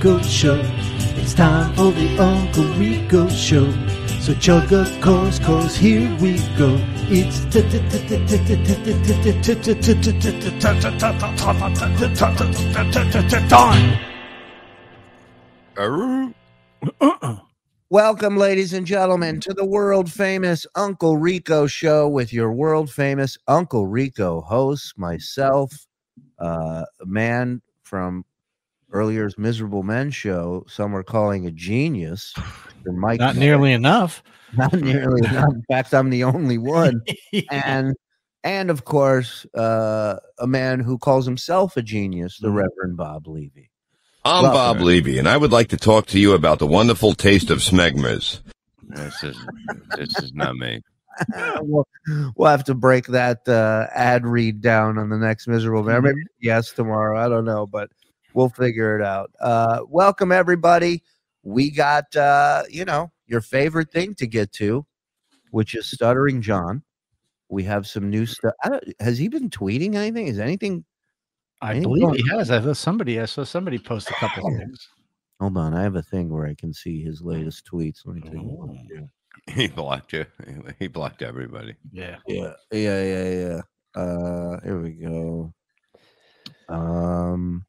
Rico Show. It's time for the Uncle Rico Show. So chug a course, course, here we go. It's time. Welcome, ladies and gentlemen, to the world famous Uncle Rico show with your world famous Uncle Rico host, myself, uh, a man from earlier's Miserable Men show. Some are calling a genius. Mr. Mike, Not nearly enough. not nearly enough. In fact, I'm the only one. And and of course, uh, a man who calls himself a genius, the Reverend Bob Levy. I'm Well- Bob Levy, and I would like to talk to you about the wonderful taste of smegmas. This is this is not me. we'll, we'll have to break that uh, ad read down on the next miserable man. Maybe yes tomorrow. I don't know, but we'll figure it out. Uh, welcome everybody. We got uh, you know your favorite thing to get to, which is stuttering John. We have some new stuff. Has he been tweeting anything? Is anything? I Ain't believe going- he has. I saw somebody. I saw somebody post a couple of things. Hold on, I have a thing where I can see his latest tweets. Let me take a look. He blocked you. He blocked everybody. Yeah. Yeah, yeah, yeah, yeah. Uh, here we go. Um,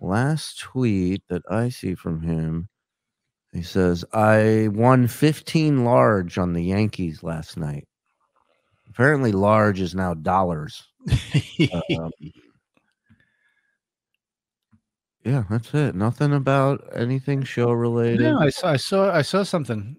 last tweet that I see from him, he says, "I won 15 large on the Yankees last night. Apparently, large is now dollars. Um, yeah, that's it. Nothing about anything show related. no, I saw. I saw. I saw something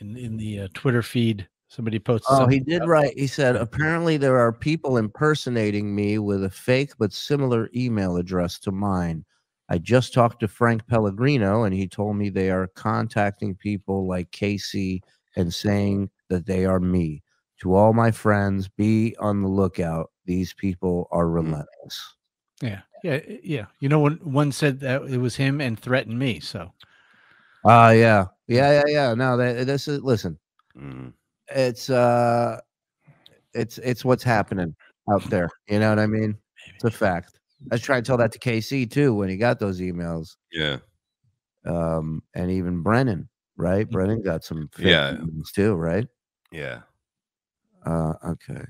in in the uh, Twitter feed. Somebody posted. Oh, he did right. He said, apparently there are people impersonating me with a fake but similar email address to mine. I just talked to Frank Pellegrino and he told me they are contacting people like Casey and saying that they are me. To all my friends, be on the lookout. These people are relentless. Yeah. Yeah. Yeah. You know, when one said that it was him and threatened me. So Uh yeah. Yeah, yeah, yeah. No, that, this is listen. Mm. It's uh it's it's what's happening out there. You know what I mean? It's a fact. I was trying to tell that to KC too when he got those emails. Yeah. Um, and even Brennan, right? Brennan got some Yeah. emails too, right? Yeah. Uh, okay.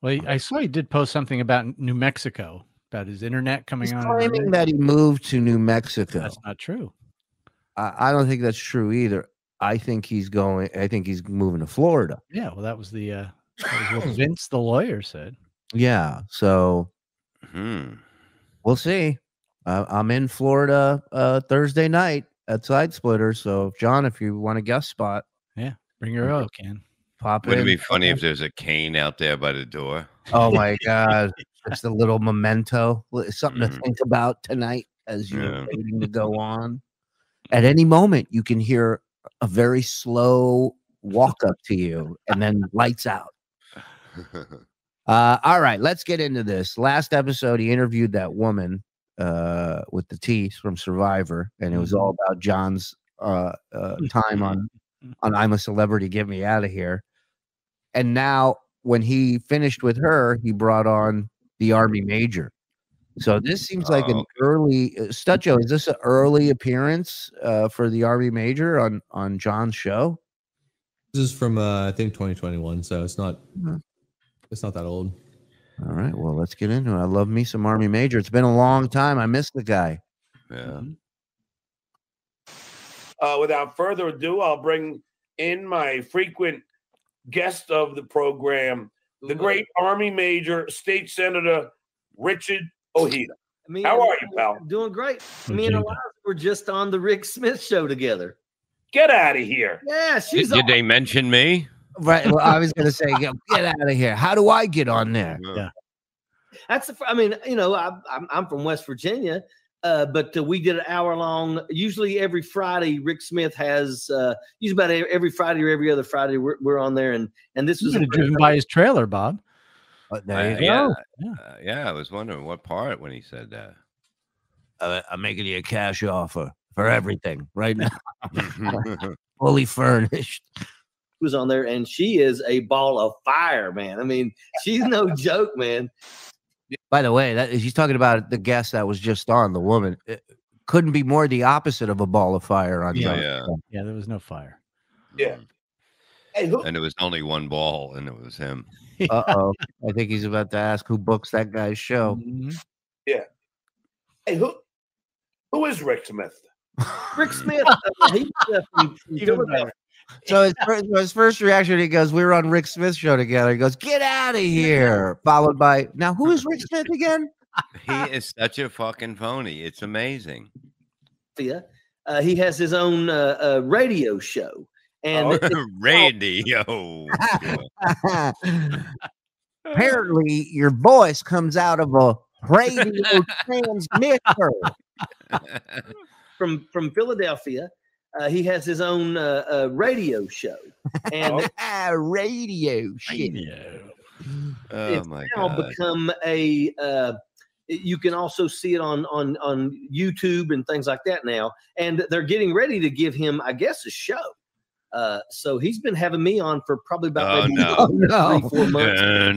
well, I saw he did post something about New Mexico about his internet coming He's on. claiming early. that he moved to New Mexico. That's not true. I, I don't think that's true either. I think he's going. I think he's moving to Florida. Yeah. Well, that was the uh, that was what Vince, the lawyer, said. Yeah. So Hmm. we'll see. Uh, I'm in Florida uh, Thursday night at Side Splitter. So, John, if you want a guest spot, yeah, Bring your oak in. pop in. Wouldn't it be funny if there's a cane out there by the door? Oh my God. Just a little memento, li- something to Mhm. think about tonight as you're Yeah. waiting to go on. At any moment, you can hear a very slow walk up to you and then lights out. Uh, all right, let's get into this. Last episode, he interviewed that woman uh, with the teeth from Survivor, and it was all about John's uh, uh, time on on I'm a Celebrity, Get Me Out of Here. And now, when he finished with her, he brought on the Army Major. So this seems like Oh, an okay. early uh, Stutcho. Is this an early appearance uh, for the Army Major on on John's show? This is from uh, I think 2021, so it's not Mhm. it's not that old. All right, well, let's get into it. I love me some Army Major. It's been a long time. I miss the guy. Yeah. uh, without further ado, I'll bring in my frequent guest of the program, the great Army Major, State Senator Richard Ojeda. Me How are you, pal? Doing great. Me and Ojeda. Eliza were just on the Rick Smith show together. Get out of here. Yeah, she's did on. they mention me? Right. Well, I was gonna say, get out of here. How do I get on there? Yeah. That's the. I mean, you know, I, I'm I'm from West Virginia, uh, but uh, we did an hour long. Usually every Friday, Rick Smith has. Uh, usually about every Friday or every other Friday, we're, we're on there, and and this was could have driven by his trailer, Bob. Uh, there Uh, you go. yeah. Yeah. Uh, yeah. I was wondering what part when he said that. Uh, I'm making you a cash offer for everything right now, fully furnished. was on there, and she is a ball of fire, man. I mean, she's no joke, man. By the way, that he's talking about the guest that was just on the woman. It couldn't be more the opposite of a ball of fire on Yeah. Yeah. Yeah, there was no fire. Yeah. Hey, who, And it was only one ball, and it was him. Uh oh. I think he's about to ask who books that guy's show. Mhm. hey, who, who is Rick Smith? Rick Smith. uh, he's from, from Even better. So his first, his first reaction, he goes, "We were on Rick Smith's show together." He goes, "Get out of here!" Followed by, "Now who is Rick Smith again?" He is such a fucking phony. It's amazing. Yeah, uh, he has his own uh, uh, radio show, and Oh. it's- Radio. Yeah. Apparently, your voice comes out of a radio transmitter. from from Philadelphia. Uh, he has his own uh, uh, radio show, and Ah, radio shit. Oh it's my now god. become a. Uh, you can also see it on on on YouTube and things like that now, and they're getting ready to give him, I guess, a show. Uh, so he's been having me on for probably about Oh, maybe no. Oh no! three, four months. Dun,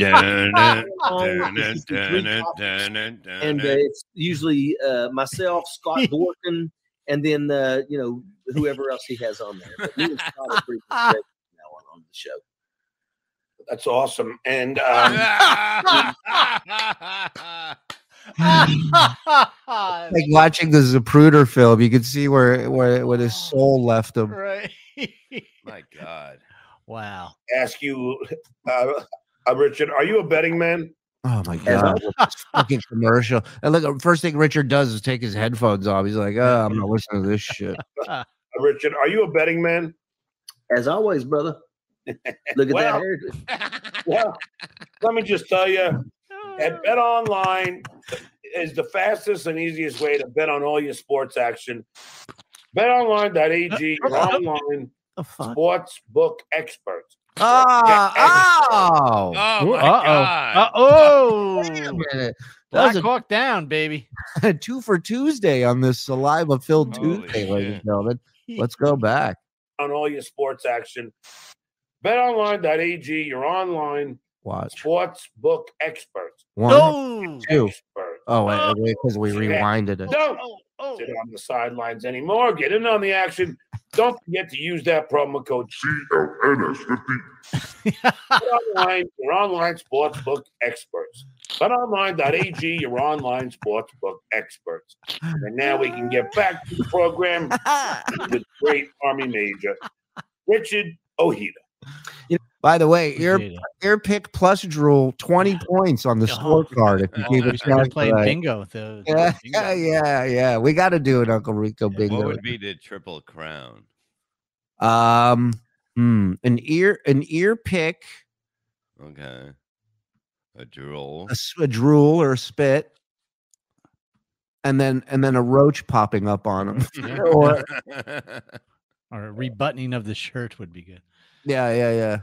Yeah, dun, long, dun, it's dun, three dun, topics. dun, dun, and uh, it's usually uh, myself, Scott Dworkin, and then uh, you know whoever else he has on there. But me Scott pretty now on, on the show. That's awesome. And um, Like watching the Zapruder film, you could see where where where his soul left him. right. my god. wow. ask you, uh, uh, Richard, are you a betting man? Oh my god! this fucking commercial. And look, first thing Richard does is take his headphones off. He's like, "Oh, I'm not listening to this shit." Uh, Richard, are you a betting man? As always, brother. Look at Well, that hair. Well, let me just tell you, at Bet Online is the fastest and easiest way to bet on all your sports action. BetOnline.ag, your online The sports book experts. Ah, oh, Oh my Uh god. oh. Wait a minute. Black That Hawk down, baby. two for Tuesday on this saliva-filled Holy Tuesday, ladies and gentlemen. Let's go back. on all your sports action. BetOnline.ag, your online Watch sports book experts. one, No. two. Experts. Oh wait, oh, because we rewinded it. Don't Oh, oh. sit on the sidelines anymore. Get in on the action. Don't forget to use that promo code online, your online sports book experts. BetOnline.ag, your online sports book experts. And now we can get back to the program with great Army Major, Richard Ojeda. By the way, ear Appreciate ear pick plus drool twenty points on the Oh. scorecard if you Oh, keep we it started count playing right. bingo. with The, the Yeah, bingo. yeah, yeah, yeah. We got to do it, Uncle Rico What bingo. What would be the triple crown? Um, hmm, an ear, an ear pick, Okay. A drool. A drool or a spit, and then and then a roach popping up on him. Yeah. or Or a rebuttoning of the shirt would be good. yeah, yeah, yeah.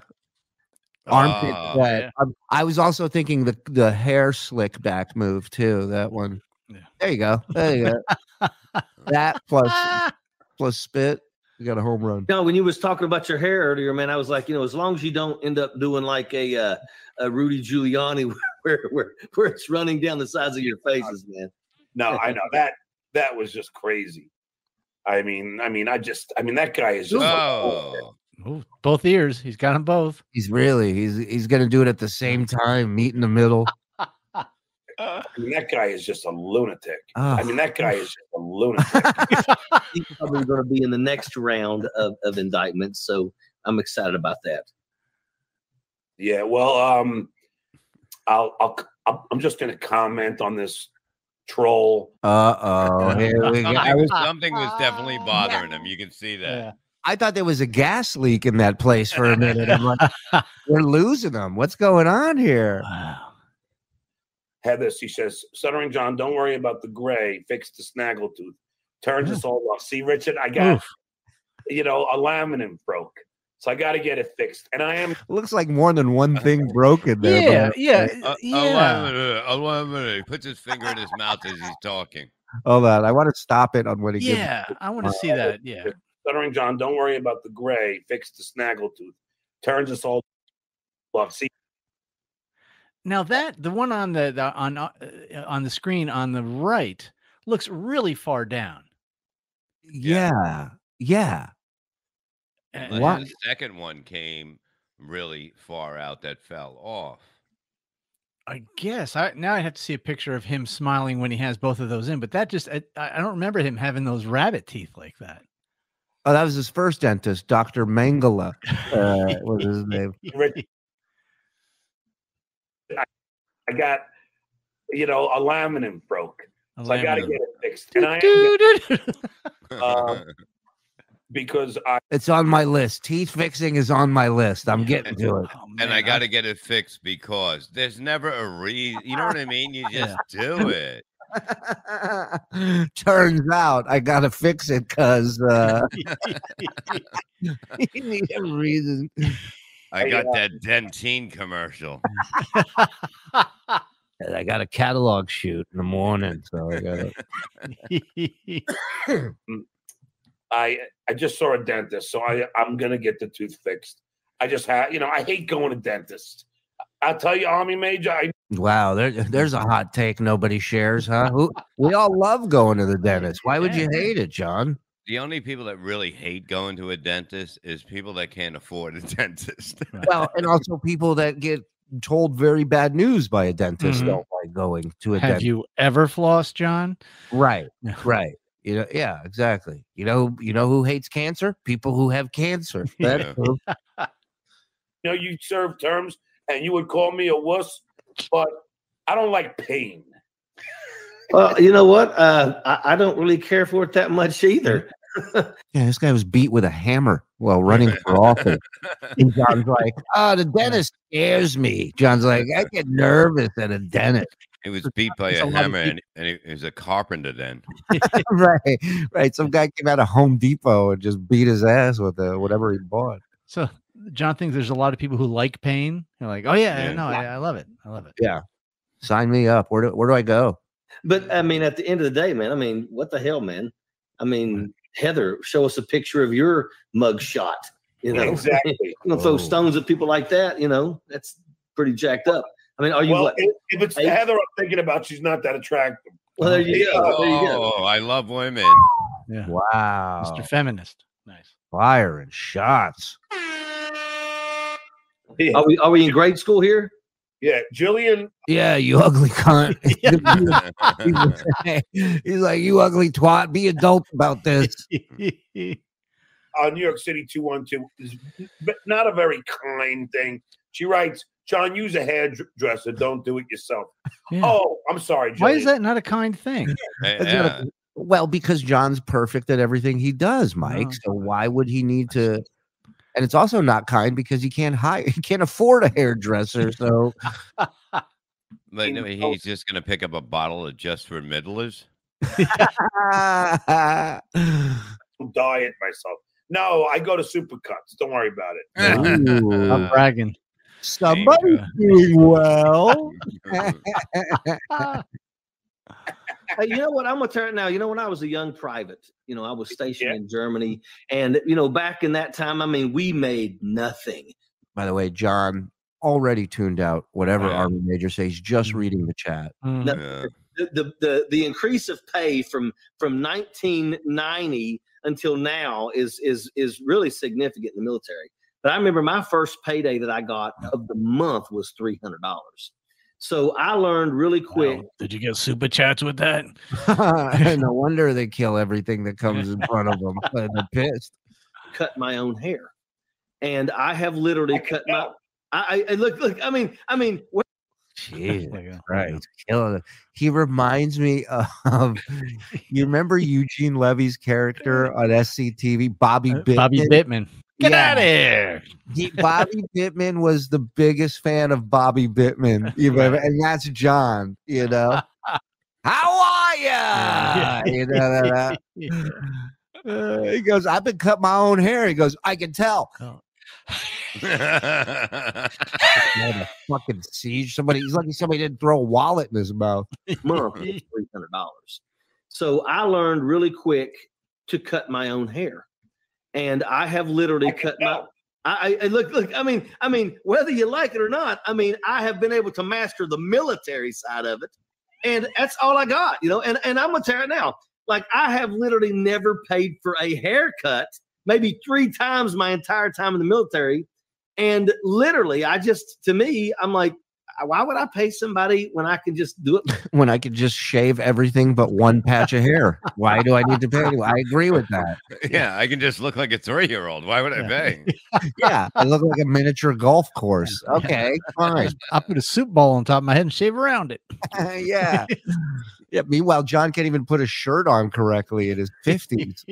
Armpit Ah, sweat. yeah. Um, I was also thinking the the hair slick back move too. That one. Yeah. There you go. There you go. that plus plus spit. You got a home run. No, when you was talking about your hair earlier, man, I was like, you know, as long as you don't end up doing like a uh, a Rudy Giuliani where where where it's running down the sides of your faces, man. No, I know that that was just crazy. I mean, I mean, I just, I mean, that guy is just. Oh. Ooh, both ears. He's got them both. He's really he's he's gonna do it at the same time, meet in the middle. I mean, that guy is just a lunatic. Ah, I mean, that guy is just a lunatic. He's probably going to be in the next round of, of indictments, so I'm excited about that. yeah. Well, um, I'll, I'll, I'll I'm just going to comment on this troll. uh oh. Here we go. I Something, was something was definitely bothering him. You can see that. Yeah. I thought there was a gas leak in that place for a minute. I'm like, we're losing them. What's going on here? Wow. Had this. He says, "Stuttering John, don't worry about the gray. Fix the snaggletooth. Turns us all off. See, Richard, I got, Oof. you know, a laminate broke, so I got to get it fixed. And I am Looks like more than one thing broken there. Yeah, but- yeah, Uh, yeah. Allow me, allow me. He puts his finger in his mouth as he's talking. Hold on. I want to stop it on what he gives. Yeah, I want to see that. Yeah. Stuttering John. Don't worry about the gray. Fix the snaggletooth. Turns us all off. See, Now that the one on the, the on uh, on the screen on the right looks really far down. Yeah. Yeah. Uh, Well, What? The second one came really far out that fell off. I guess I now I have to see a picture of him smiling when he has both of those in, but that just I, I don't remember him having those rabbit teeth like that. Oh, that was his first dentist, Dr. Mangala. Uh, was his name. I, I got, you know, a laminate broke, so I got to get it fixed, and I am. Um, because I It's on my list. Teeth fixing is on my list. I'm getting to it. Oh, and I got to get it fixed because there's never a reason. You know what I mean? You Yeah. just do it. Turns out I gotta fix it because uh, you need a reason. I got uh, that Dentyne commercial. And I got a catalog shoot in the morning, so I gotta. I I just saw a dentist, so I I'm gonna get the tooth fixed. I just have, you know, I hate going to dentist. I'll tell you, Army Major, I Wow, there, there's a hot take nobody shares, huh? Who, we all love going to the dentist. Why would you hate it, John? The only people that really hate going to a dentist is people that can't afford a dentist. Well, and also people that get told very bad news by a dentist Mhm. don't like going to a Have dentist. you ever flossed, John? Right, right. You know, yeah, exactly. You know, you know who hates cancer? People who have cancer. That's Yeah. who. know you serve terms and you would call me a wuss, but I don't like pain. Well, you know what? Uh, I, I don't really care for it that much either. Yeah, this guy was beat with a hammer while running for office. And John's like, oh, the dentist scares me. John's like, I get nervous at a dentist. He was beat by a a hammer, and, and he, he was a carpenter then. right, right. Some guy came out of Home Depot and just beat his ass with uh, whatever he bought. So John thinks there's a lot of people who like pain. They're like, oh yeah, Yeah. no, I, I love it. I love it. Yeah, sign me up. Where do where do I go? But I mean, at the end of the day, man, I mean, what the hell, man? I mean, Heather, show us a picture of your mug shot. You know, Exactly. you don't throw Oh. stones at people like that. You know, that's pretty jacked up. I mean, are you well, what? if, if it's Eight? Heather I'm thinking about, she's not that attractive. Well, there you go. There you go. Oh, I love women. Yeah. Wow, Mr. Feminist. Nice. firing shots. Yeah, Are we are we in grade school here? yeah. Jillian, Yeah, you ugly cunt. He's like, you ugly twat. Be adult about this. uh, New York City 212 is not a very kind thing. She writes, John, use a hairdresser. Don't do it yourself. Yeah. Oh, I'm sorry, Jillian. Why is that not a kind thing? That's yeah. a- well, because John's perfect at everything he does, Mike. No. So why would he need to? And it's also not kind because he can't hire, he can't afford a hairdresser. So But no, he's just going to pick up a bottle of just for middlers. diet myself. No, I go to Supercuts. Don't worry about it. Ooh. I'm bragging. somebody's doing well. Hey, you know what? I'm gonna turn now. You know, when I was a young private, you know, I was stationed Yeah. in Germany, and you know, back in that time, I mean, we made nothing. By the way, John already tuned out whatever Yeah. Army Major says, just Mhm. reading the chat. Mm. No. Yeah. The, the the the increase of pay from from 1990 until now is is is really significant in the military. But I remember my first payday that I got of the month was three hundred dollars. So I learned really quick. Wow. Did you get super chats with that? no wonder they kill everything that comes in front of them. They're pissed. cut my own hair, and I have literally I can cut my. I, I look look. I mean I mean. wh- Jesus There. Christ, killing it. He reminds me of you remember Eugene Levy's character on SCTV, Bobby Bittman. Bobby Bittman. Get Yeah. out of here. He- Bobby Bittman was the biggest fan of Bobby Bittman, you know, and that's John. You know, how are ya? Yeah. You know, uh, he goes, "I've been cut my own hair." He goes, "I can tell." Had a fucking siege. Somebody, he's lucky somebody didn't throw a wallet in his mouth. three hundred dollars. So I learned really quick to cut my own hair, and I have literally I cut my. I, I look, look. I mean, I mean, whether you like it or not, I mean, I have been able to master the military side of it, and that's all I got, you know. And and I'm gonna tell you now, like I have literally never paid for a haircut, maybe three times my entire time in the military, and literally, I just to me, I'm like, why would I pay somebody when I can just do it? when I could just shave everything but one patch of hair. Why do I need to pay? I agree with that. Yeah, I can just look like a three year old. Why would I pay? Yeah, I look like a miniature golf course. Okay, fine. I put a soup bowl on top of my head and shave around it. yeah. Yeah. Meanwhile, John can't even put a shirt on correctly in his 50s.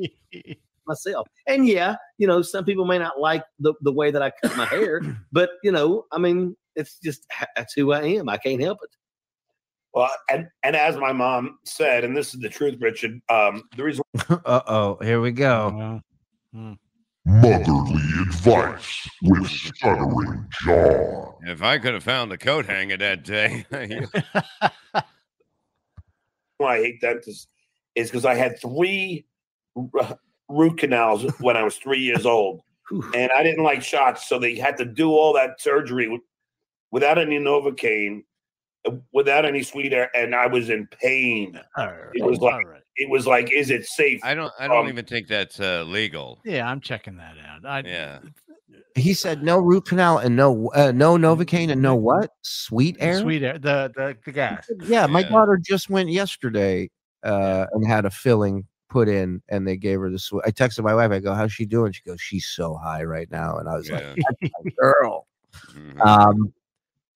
myself. And yeah, you know, some people may not like the, the way that I cut my hair, but you know, I mean, it's just that's who I am. I can't help it. Well, and and as my mom said, and this is the truth, Richard. Um, the reason Uh oh, here we go. Motherly advice with Stuttering John. If I could have found the coat hanger that day, why I hate dentists is because I had three r- root canals when I was three years old, and I didn't like shots, so they had to do all that surgery with, without any novocaine, uh, without any sweet air, and I was in pain. It was like it was like, is it safe? I don't. I don't Um, even think that's uh, legal. Yeah, I'm checking that out. I, Yeah. He said no root canal and no uh, no Novocaine and no what? Sweet air? Sweet air, the the, the gas. Yeah, my Yeah. daughter just went yesterday uh, and had a filling put in, and they gave her the sweet. I texted my wife. I go, "How's she doing?" She goes, "She's so high right now," and I was like, Yeah. "That's my "Girl." Mhm. Um,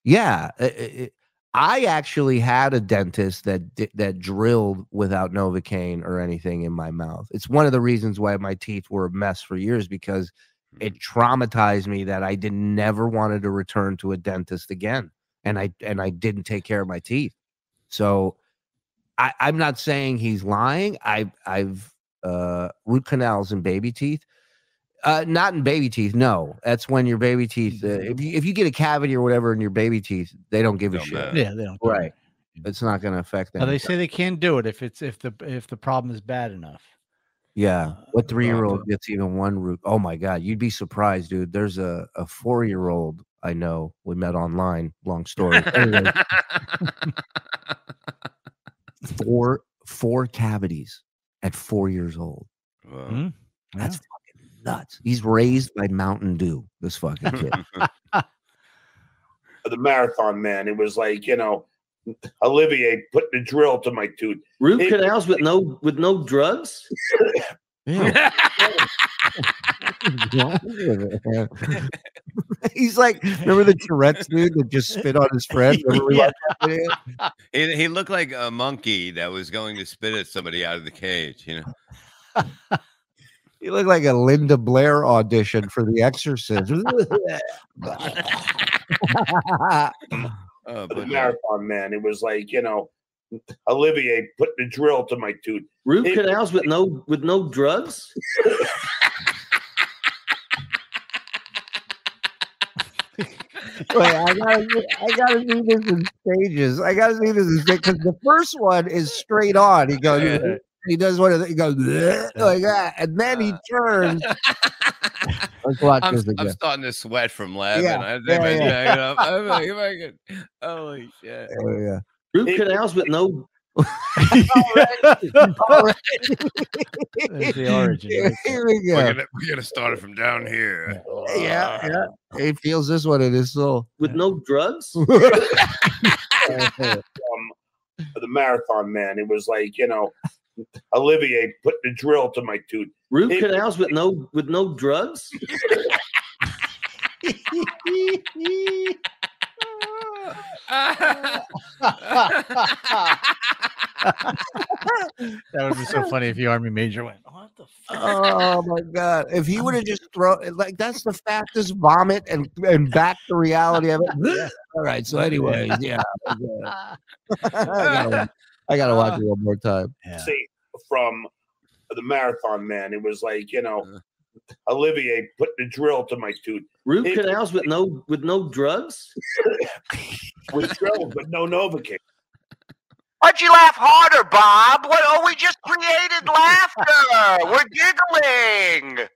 yeah, i- i- i- I actually had a dentist that that drilled without novocaine or anything in my mouth. It's one of the reasons why my teeth were a mess for years because it mm-hmm. traumatized me that I did never wanted to return to a dentist again, and I and I didn't take care of my teeth. So I, I'm not saying he's lying. I I've uh, root canals and baby teeth. Uh, not in baby teeth. No, that's when your baby teeth. Uh, if you if you get a cavity or whatever in your baby teeth, they don't give a Don't shit. matter. Yeah, they don't. Right. It's not going to affect them. Now, they say they can do it if it's if the if the problem is bad enough. Yeah. What Uh, three year old gets even one root? Oh my God. You'd be surprised, dude. There's a, a four year old I know we met online. Long story. Anyway, four four cavities at four years old. Well, Hmm? That's fucking nuts. He's raised by Mountain Dew, this fucking kid. the marathon man. It was like you know, Olivier put the drill to my tooth. Root It- canals with no with no drugs. He's like, remember the Tourette's dude that just spit on his friend? Yeah. watched that video? he, he looked like a monkey that was going to spit at somebody out of the cage. You know. He look like a Linda Blair audition for The Exorcist. Oh, The but uh, marathon man. It was like you know, Olivier put the drill to my tooth. Root It- canals with no with no drugs. Wait, I gotta, see- I gotta see this in stages. I gotta see this in stages because the first one is straight on. He goes, Yeah. He does one of the, he goes "Bleh," like that, and then he turns. Let's watch I'm, this I'm starting to sweat from laughing. Yeah, I think yeah, my yeah. jacket up. I'm like, if I could, holy shit. Oh, yeah. Root It- canals with no. That's the origin. right Here we We're go. gonna, we're gonna start it from down here. Yeah, yeah. He feels this one in his soul. with no drugs. um, the marathon man. It was like you know, Olivier put the drill to my tooth. Root It- canals with no with no drugs. that would be so funny if you army major went, "What the fuck?" Oh my god! If he would have just thrown like that's the fastest vomit and and back to reality of it. All right. So, anyways, yeah. I gotta, I gotta watch uh, it one more time. Yeah. Say from the marathon man. It was like you know, uh. Olivier put the drill to my tooth. Root It- canals with no with no drugs. with drills, but no Novocaine. Why'd you laugh harder, Bob? What? Oh, we just created laughter. We're giggling.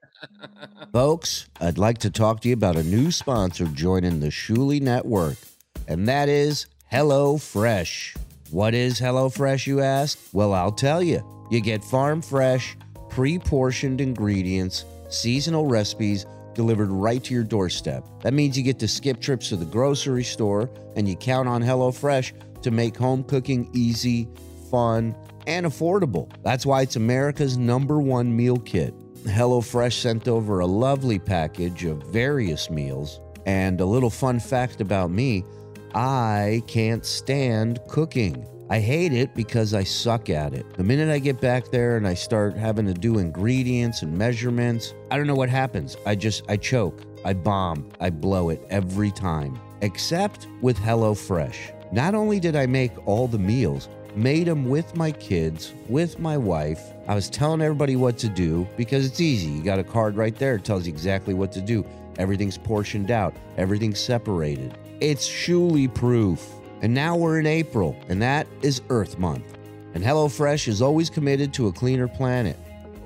Folks, I'd like to talk to you about a new sponsor joining the Shuli Network, and that is HelloFresh. What is HelloFresh, you ask? Well, I'll tell you. You get farm fresh, pre portioned ingredients, seasonal recipes delivered right to your doorstep. That means you get to skip trips to the grocery store and you count on HelloFresh to make home cooking easy, fun, and affordable. That's why it's America's number one meal kit. HelloFresh sent over a lovely package of various meals. And a little fun fact about me I can't stand cooking. I hate it because I suck at it. The minute I get back there and I start having to do ingredients and measurements, I don't know what happens. I just, I choke, I bomb, I blow it every time. Except with HelloFresh. Not only did I make all the meals, made them with my kids, with my wife. I was telling everybody what to do because it's easy. You got a card right there, it tells you exactly what to do. Everything's portioned out, everything's separated. It's Shuli proof. And now we're in April, and that is Earth Month. And HelloFresh is always committed to a cleaner planet.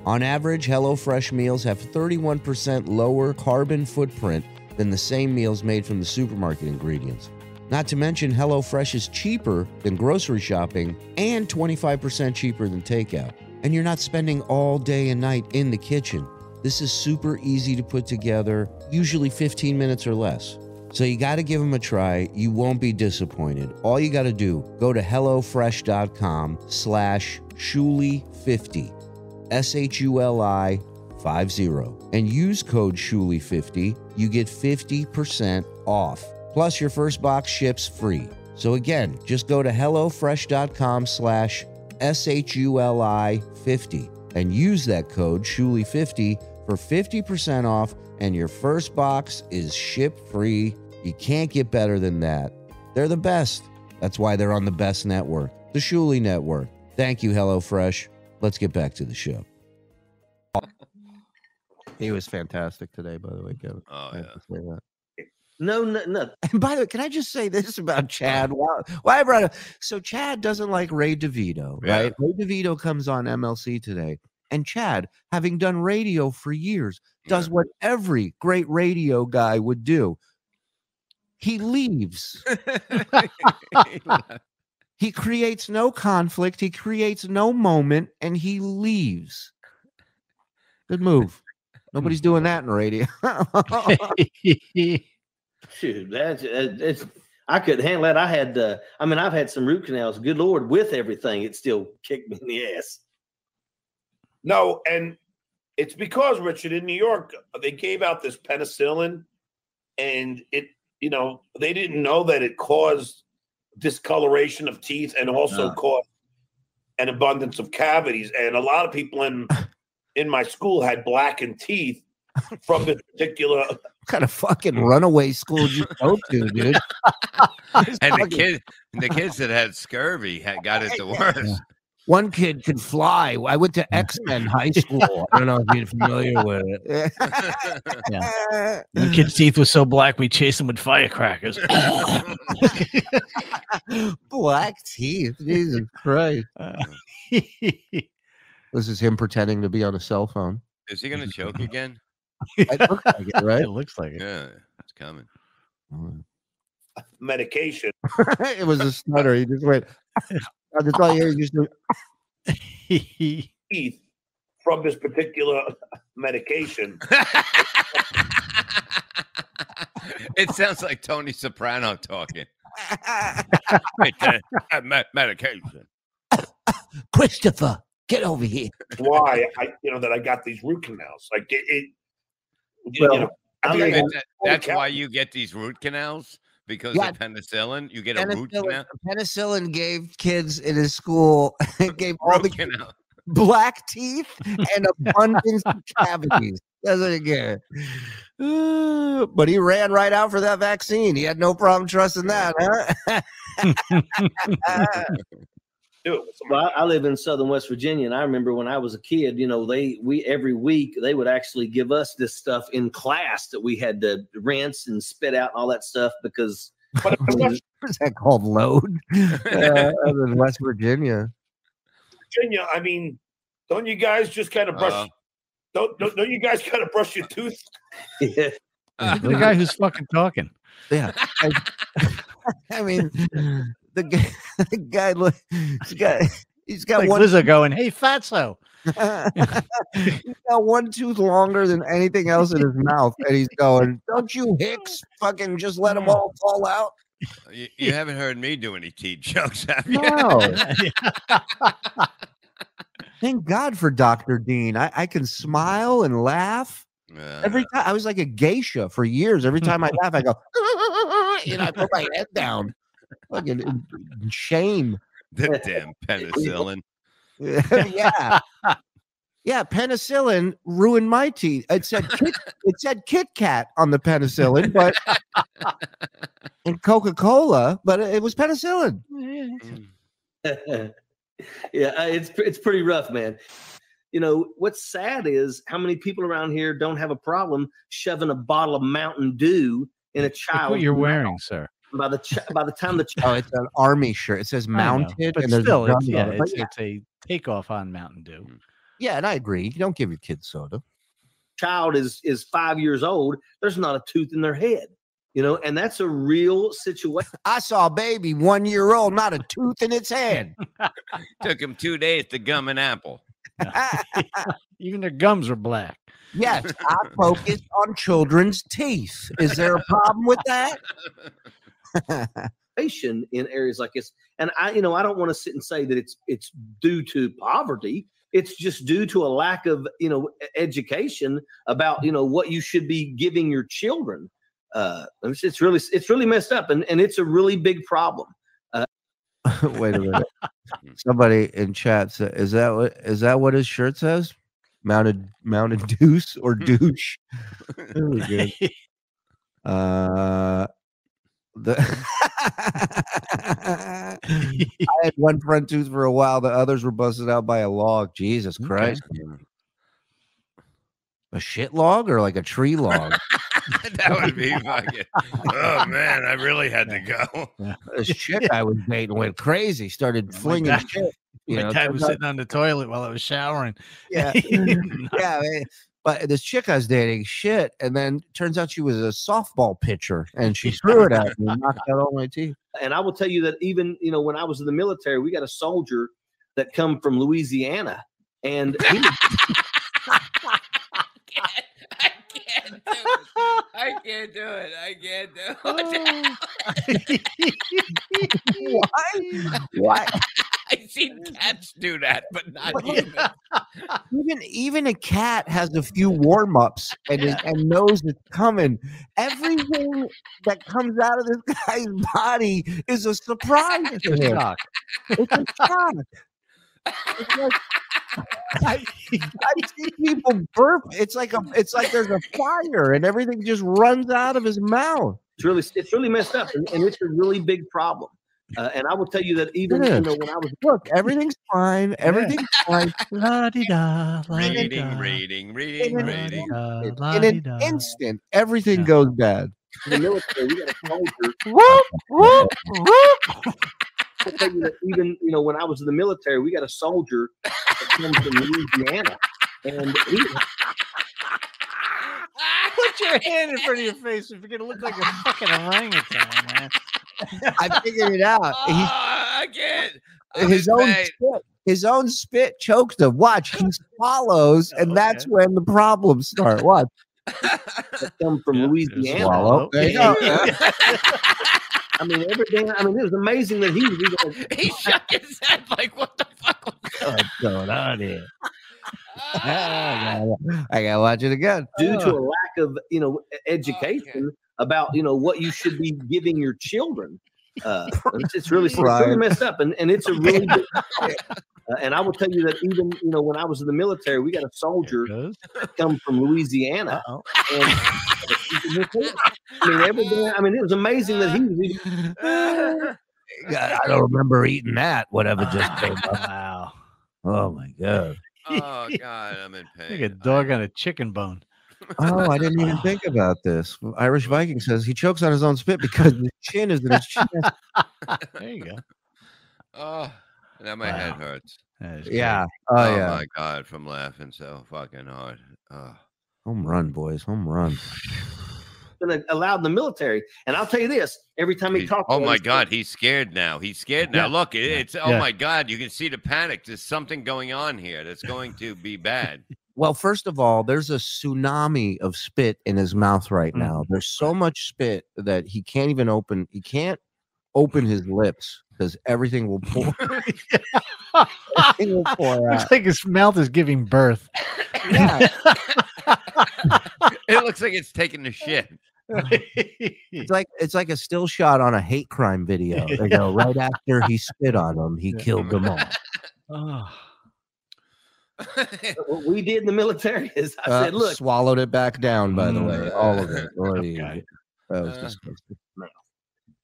On average, HelloFresh meals have 31% lower carbon footprint than the same meals made from the supermarket ingredients. Not to mention, HelloFresh is cheaper than grocery shopping and 25% cheaper than takeout. And you're not spending all day and night in the kitchen. This is super easy to put together, usually 15 minutes or less. So you got to give them a try. You won't be disappointed. All you got to do, go to HelloFresh.com slash Shuli50, S-H-U-L-I 50, and use code Shuli50. You get 50% off. Plus, your first box ships free. So again, just go to HelloFresh.com slash S-H-U-L-I 50 and use that code Shuli50 for 50% off and your first box is ship free. You can't get better than that. They're the best. That's why they're on the best network, the Shuli Network. Thank you, HelloFresh. Let's get back to the show. He was fantastic today, by the way, Kevin. Oh yeah. say that. No, no, no. And by the way, can I just say this about Chad? Why, why I brought it? So Chad doesn't like Ray DeVito, Yeah. right? Ray DeVito comes on MLC today, and Chad, having done radio for years, does Yeah. what every great radio guy would do. He leaves. He creates no conflict. He creates no moment, and he leaves. Good move. Nobody's doing that in radio. Shoot, that's uh, it's. I couldn't handle that. I had, uh, I mean, I've had some root canals. Good Lord, with everything, it still kicked me in the ass. No, and it's because Richard in New York they gave out this penicillin, and it you know they didn't know that it caused discoloration of teeth and also caused an abundance of cavities. And a lot of people in in my school had blackened teeth from this particular. what kind of fucking runaway school you go to, dude? And the fucking- kid, the kids that had scurvy had got it the worst. One kid could fly. I went to X Men High School. I don't know if you're familiar with it. Yeah. One kid's teeth was so black we chased him with firecrackers. Black teeth. Jesus Christ. This is him pretending to be on a cell phone. Is he gonna choke again? It looks like it, right? it looks like it. Yeah, it's coming. Mm. medication. it was a stutter. He just went. I just all you hear. You just went, teeth from this particular medication. it sounds like Tony Soprano talking. It's a- a medication. Christopher, get over here. Why I you know that I got these root canals. Like it, it you Well, know, I I think I mean, That- that's why you get these root canals because Yeah. of penicillin. You get a root Penicillin, canal. penicillin gave kids in his school gave all the canal. black teeth and abundance of cavities. That's what he get. But he ran right out for that vaccine. He had no problem trusting that, huh? do it with some- Well, I, I live in Southern West Virginia, and I remember when I was a kid. You know, they we every week they would actually give us this stuff in class that we had to rinse and spit out and all that stuff because But in West What's that called? Load. Uh, in West Virginia. Virginia, I mean, don't you guys just kind of brush? Uh, Don't, don't, don't you guys got to brush your tooth? Yeah. Look at the guy who's fucking talking. Yeah. I, I mean, the guy, the guy, look, he's got, he's got Like one, Lizzo going, "Hey, fatso." he's got one tooth longer than anything else in his mouth, and he's going, "Don't you hicks fucking just let them all fall out?" You, you haven't heard me do any teeth jokes, have you? No. Thank God for Dr. Dean. I, I can smile and laugh. Uh, Every time I was like a geisha for years. Every time I laugh, I go, you know, I put my head down. Fucking in- in shame. the damn penicillin. yeah. Yeah, penicillin ruined my teeth. It said Kit, it said Kit Kat on the penicillin, but and Coca Cola, but it was penicillin. Mm. yeah, uh, it's it's pretty rough, man. You know what's sad is how many people around here don't have a problem shoving a bottle of Mountain Dew in a Look child. what you're wearing, sir. By the ch- by the time the Oh, it's an army shirt. It says I know, mounted, but and there's still, a it's, yeah, on it. But it's, yeah, it's a takeoff on Mountain Dew. Mm. yeah, and I agree. You don't give your kids soda. child is is five years old, there's not a tooth in their head. You know, and that's a real situation. I saw a baby one year old, not a tooth in its head. Took him two days to gum an apple. Even their gums are black. yes, I focus on children's teeth. Is there a problem with that? in areas like this. And I, you know, I don't want to sit and say that it's it's due to poverty. It's just due to a lack of, you know, education about, you know, what you should be giving your children. Uh, it's, it's really it's really messed up, and and it's a really big problem. Wait a minute. Somebody in chat said, "Is that what is that what his shirt says? Mounted mounted deuce or douche?" Really good. Uh, the I had one front tooth for a while. The others were busted out by a log. Jesus Christ! A shit log or like a tree log? that would be fucking. Oh man, I really had to go. this chick I was dating went crazy. Started flinging shit. You My know, dad was sitting on the toilet while I was showering. yeah, yeah. man. But this chick I was dating, shit, and then turns out she was a softball pitcher, and she threw it at me, and knocked out all my teeth. And I will tell you that even you know when I was in the military, we got a soldier that come from Louisiana, and he was I can't do it. I can't do it. Why? Why? I've seen cats do that, but not But even. Even even a cat has a few warm ups and is- and knows it's coming. Everything that comes out of this guy's body is a surprise to him. Shock. It's a shock. It's like, I, I see people burp. It's like a, it's like there's a fire and everything just runs out of his mouth. it's really it's really messed up, and, and it's a really big problem. Uh, and I will tell you that even you know when I was Look, everything's fine. Everything's fine. La di da, la di Reading, da. reading, reading, In an, reading. Uh, in an instant, everything Yeah. goes bad. in the military, we got a soldier. Whoop, whoop, whoop. I'll tell you that even you know when I was in the military, we got a soldier that comes from Louisiana, and he Put your hand in front of your face if you're gonna look like a fucking orangutan, man. I figured it out. Oh, He's, I can't. I'm his own pain. spit, his own spit choked him. Watch, he swallows, and that's when the problems start. Watch, that come from Yeah, Louisiana. swallow. There you go. I mean, every day. I mean, it was amazing that he was even. he shook his head like, what the fuck was? What's going on here? Ah. I gotta watch it again. due to a lack of you know e- education about you know what you should be giving your children. Uh, it's, it's really it's really messed up, and, and it's a really big problem. Uh, and I will tell you that even you know when I was in the military, we got a soldier come from Louisiana, and I mean every day. I mean it was amazing that he was even. God, I don't remember eating that. Whatever just came up. Wow. Oh my god. oh God, I'm in pain. Like a dog on a chicken bone. Oh, I didn't even think about this. Irish Viking says he chokes on his own spit because his chin is in his chest. There you go. Oh, now my head hurts. Yeah. great. Oh, Oh, yeah. my god, from laughing so fucking hard. Oh. Home run, boys. Home run. Been allowed in the military. And I'll tell you this: every time he He- talks, oh my God, he's scared now. He's scared now. Yeah. Look, it- it's oh my God, you can see the panic. There's something going on here that's going to be bad. Well, first of all, there's a tsunami of spit in his mouth right now. Mm-hmm. There's so much spit that he can't even open. He can't open his lips because everything will pour. everything will pour Looks like his mouth is giving birth. Yeah. it looks like it's taking the shit. It's like it's like a still shot on a hate crime video. They go right after he spit on him, he Yeah. killed them all. oh, what we did in the military is I Uh, said, look, swallowed it back down. By the way, all of it. Oh, Okay. That was Uh, disgusting.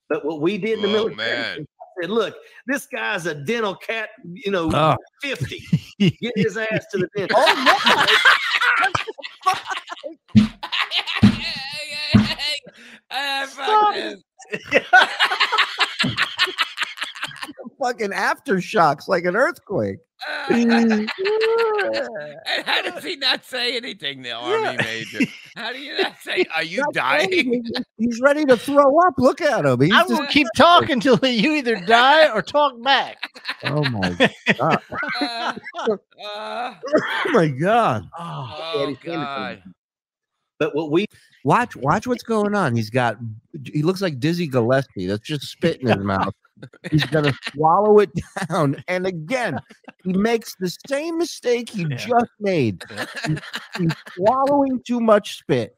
but what we did in the Oh, military, man. Is said, look, this guy's a dental cat, you know, Oh. 50. Get his ass to the dentist. Fucking aftershocks like an earthquake. And how does he not say anything, the army major? How do you not say, Are you Not dying? saying. He's ready to throw up. Look at him. He's I just, will keep talking until you either die or talk back. oh my god. Uh, uh, Oh my god. Oh, oh, God. But what we Watch watch what's going on. He's got he looks like Dizzy Gillespie. That's just spit in his mouth. He's gonna swallow it down. And again, he makes the same mistake he Yeah. just made. He's, he's swallowing too much spit.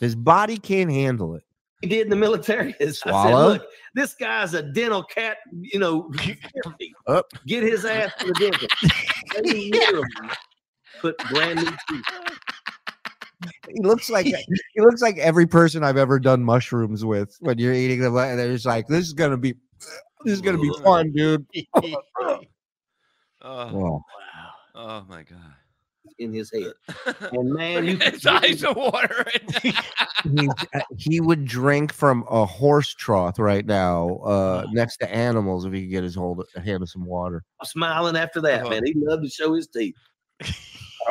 His body can't handle it. He did in the military is I said, look, this guy's a dental cat, you know, Up. Get his ass to the dentist. They literally put brand new teeth. He looks like he looks like every person I've ever done mushrooms with when you're eating them. And they're just like, this is gonna be this is gonna be fun, dude. Oh, Oh, oh my God. in his head. And man, you His eyes are watering. He's, uh, he would drink from a horse trough right now, uh, next to animals if he could get his hold a hand of some water. smiling after that, man. He loved to show his teeth.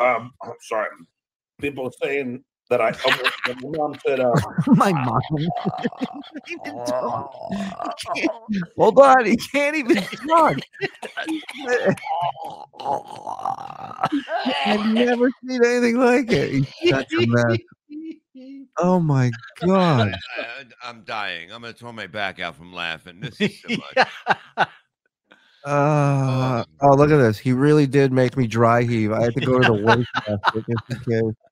Um, I'm sorry. People are saying that I. Oh, my mom said, uh, My mom. Hold on, he can't even talk. I've never seen anything like it. He's such a mess. Oh my god. I, am dying. I'm going to throw my back out from laughing. This is too much. Uh, oh, look at this. He really did make me dry heave. I had to go to the waste just in case.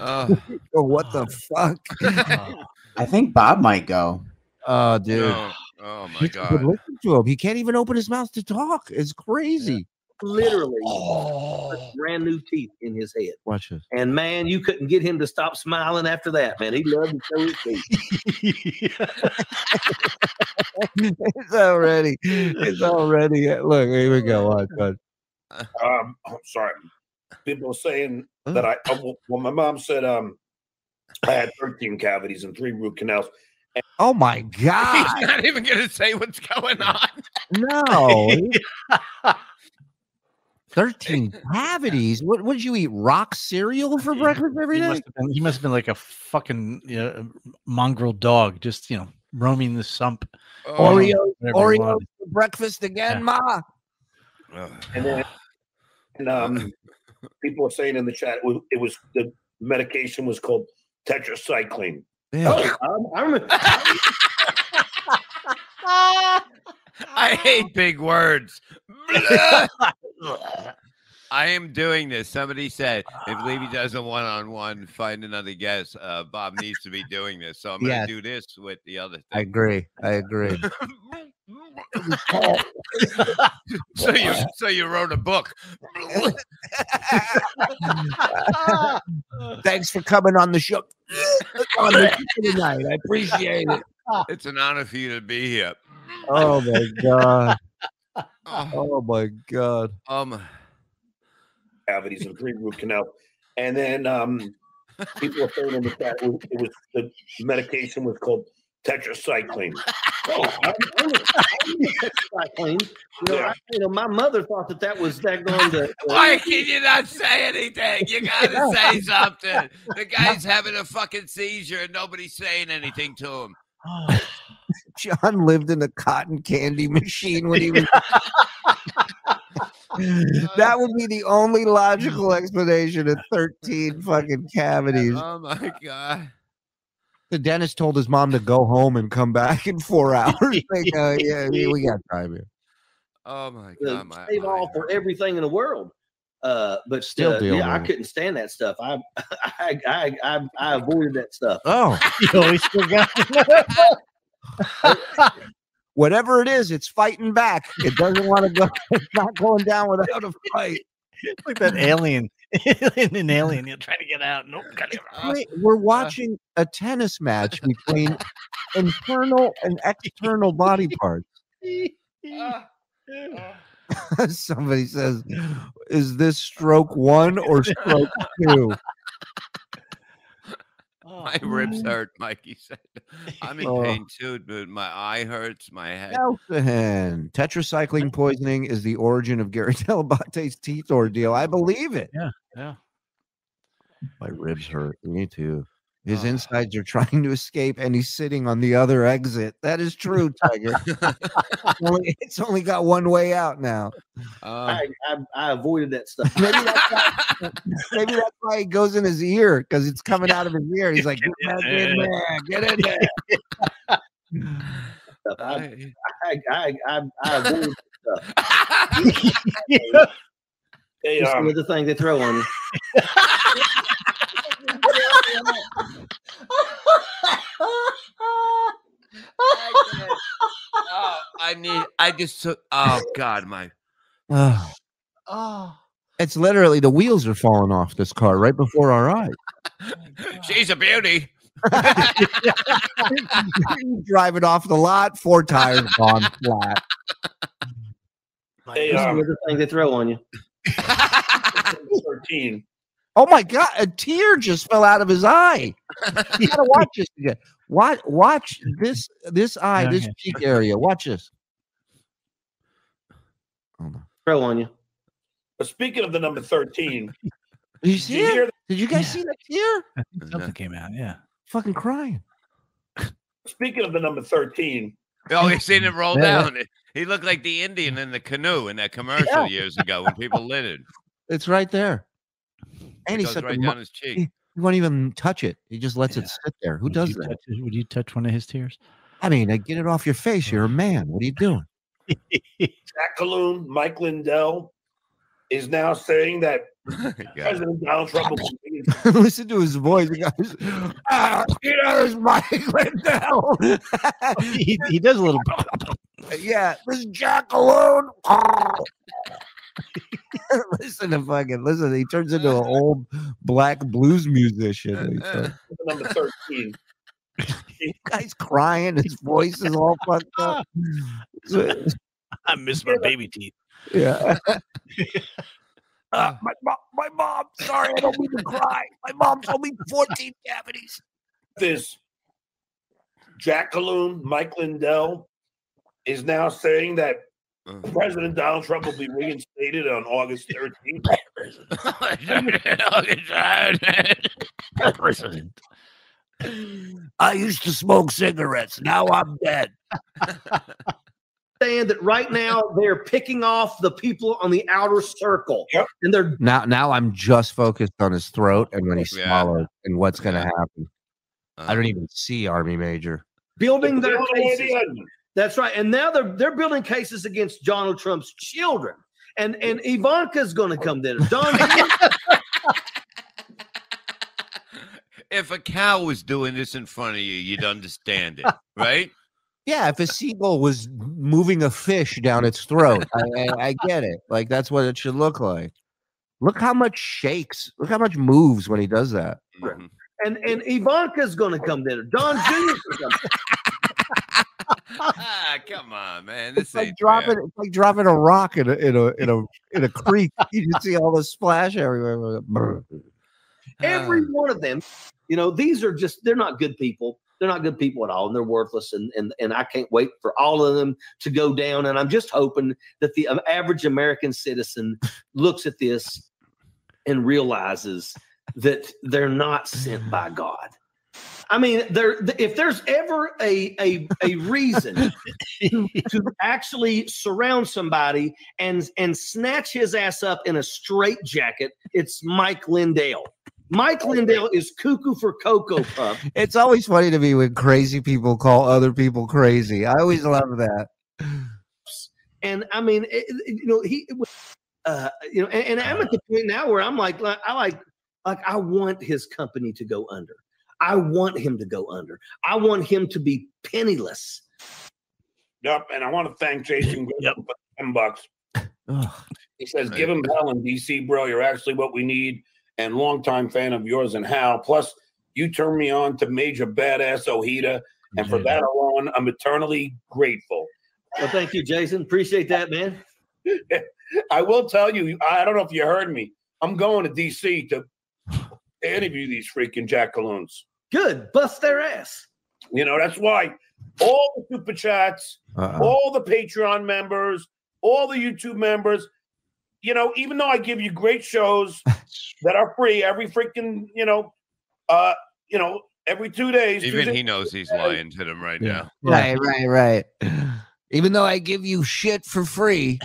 Oh, Oh, what the fuck? I think Bob might go. Oh, dude. no. oh my But God. listen to him. He can't even open his mouth to talk. It's crazy. Literally Oh. brand new teeth in his head. Watch this. And man, you couldn't get him to stop smiling after that, man. He loved to show his teeth. it's already, it's already. Look, here we go. Watch, watch. um, I'm sorry. People are saying that I. Oh, well, my mom said um, I had 13 cavities and three root canals. Oh my God. He's not even going to say what's going on. No. 13 cavities. What would you eat? Rock cereal for breakfast every he day? must, have been, he must have been like a fucking you know, mongrel dog, just you know, roaming the sump. Oh, Oreo, whatever Oreos for breakfast again, Yeah. Ma. And then, and um, people are saying in the chat, it was, it was the medication was called tetracycline. Yeah. Oh, I, I remember. I hate big words. I am doing this. Somebody said if Levy does a one-on-one, find another guest. Uh, Bob needs to be doing this, so I'm going to Yes. do this with the other I agree. I agree. so you, so you wrote a book. Thanks for coming on the show. on the show tonight. I appreciate it. it's an honor for you to be here. Oh my god. Oh, Oh my god. um, cavities and three root canal. And then um, people are saying in the chat, it was the medication was called tetracycline. Oh, I'm, I'm, I'm tetracycline. You know, I, you know, my mother thought that that was that going to. Why can you not say anything? You gotta say something. The guy's having a fucking seizure and nobody's saying anything to him. John lived in a cotton candy machine when he was. that would be the only logical explanation of 13 fucking cavities. Oh my god. The dentist told his mom to go home and come back in four hours. Like, uh, yeah, we we got time here. Oh my to god. My, save all for everything in the world. Uh, but Still uh, yeah, I couldn't stand that stuff. I, I, I, I, I avoided that stuff. Oh, You always still got whatever it is, it's fighting back. It doesn't want to go. It's not going down without a fight. It's like that alien. in an alien, you're trying to get out. Nope, got it. We're uh. watching a tennis match between internal and external body parts. Ah. Ah. Somebody says, "Is this stroke one or stroke two? Oh, my ribs hurt, Mikey said. I'm in Oh. pain too, dude. My eye hurts, my head. Nelson, tetracycline poisoning is the origin of Gary Dell'Abate's teeth ordeal. I believe it. Yeah, yeah. My ribs hurt. Me too. His insides are trying to escape, and he's sitting on the other exit. That is true, Tiger. It's only, it's only got one way out now. Uh, I, I, I avoided that stuff. Maybe that's why, maybe that's why it goes in his ear because it's coming out of his ear. He's like, get back in there, get in there. stuff. I, I- I, I, I, I avoided that stuff. Hey, Just um, another thing they throw on you. Need. I just took. Oh God, my. Oh, Oh, it's literally the wheels are falling off this car right before our eyes. she's a beauty. Driving off the lot, four tires gone flat. hey, Just um, another thing they throw on you. 13. Oh my god, a tear just fell out of his eye. You gotta watch this again. Watch watch this this eye, this yeah, cheek area. Watch this. Hold on. Throw on you. But speaking of the number 13, Did you did see you it? hear Did you guys Yeah. see that tear? I think something came out. Yeah. Fucking crying. speaking of the number 13, Oh, you seen him roll Yeah. down. He looked like the Indian in the canoe in that commercial years ago when people lit it. It's right there. And It he said right the mo- down his cheek. he won't even touch it. He just lets it sit there. Who Would does that? touch- would you touch one of his tears? I mean, get it off your face. You're a man. What are you doing? Jack Calhoun, Mike Lindell is now saying that President Donald Trump will Listen to his voice. He goes, ah, there's Mike Lindell. he, he does a little. yeah, this is Jack Alone. listen to fucking listen. He turns into an old black blues musician. Number 13. Guy's crying. His voice is all fucked up. I miss my baby teeth. yeah. Uh, my mom, my mom. Sorry, I don't mean to cry. My mom told me 14 cavities. This Jack Calhoun, Mike Lindell is now saying that Uh. President Donald Trump will be reinstated on August 13th. I used to smoke cigarettes. Now I'm dead. Saying that right now they're picking off the people on the outer circle. Yep. And they're Now, now I'm just focused on his throat and when he Yeah. swallows and what's going to Yeah. happen. I don't even see Army Major. building their cases. That's right. And now they're they're building cases against Donald Trump's children. And and Ivanka's going to come there. Don if a cow was doing this in front of you, you'd understand it, right? Yeah, if a seagull was moving a fish down its throat, I, I, I get it. Like that's what it should look like. Look how much shakes. Look how much moves when he does that. Mhm. and and Ivanka's going to come there. Don Jr. ah, come on, man. This It's like dropping. fair. It's like dropping a rock in a in a in a in a creek. You just see all the splash everywhere. Every one of them, you know, these are just they're not good people. they're not good people at all, and they're worthless. And and and I can't wait for all of them to go down. And I'm just hoping that the um, average American citizen looks at this and realizes that they're not sent by God. I mean, there. If there's ever a a, a reason to, to actually surround somebody and and snatch his ass up in a straight jacket, it's Mike Lindell. Mike Lindell is cuckoo for Cocoa Puff. It's always funny to me when crazy people call other people crazy. I always love that. And I mean, it- it- you know, he, uh, you know, and, and I'm at the point now where I'm like, like, I like, like, I want his company to go under. I want him to go under. I want him to be penniless. Yep. And I want to thank Jason Yep, for 10 bucks. He says, give him hell in DC, bro. You're actually what we need. And longtime fan of yours and Hal. Plus, you turned me on to Major Badass Ojeda. And for that alone, I'm eternally grateful. Well, thank you, Jason. Appreciate that, man. I will tell you, I don't know if you heard me. I'm going to DC to interview these freaking jackaloons. Good. Bust their ass. You know, that's why all the super chats, Uh-oh. all the Patreon members, all the YouTube members, you know, even though I give you great shows that are free every freaking, you know, uh, you know, every two days. Even Tuesday, he knows he's lying to them right now. Right, right, right. Even though I give you shit for free.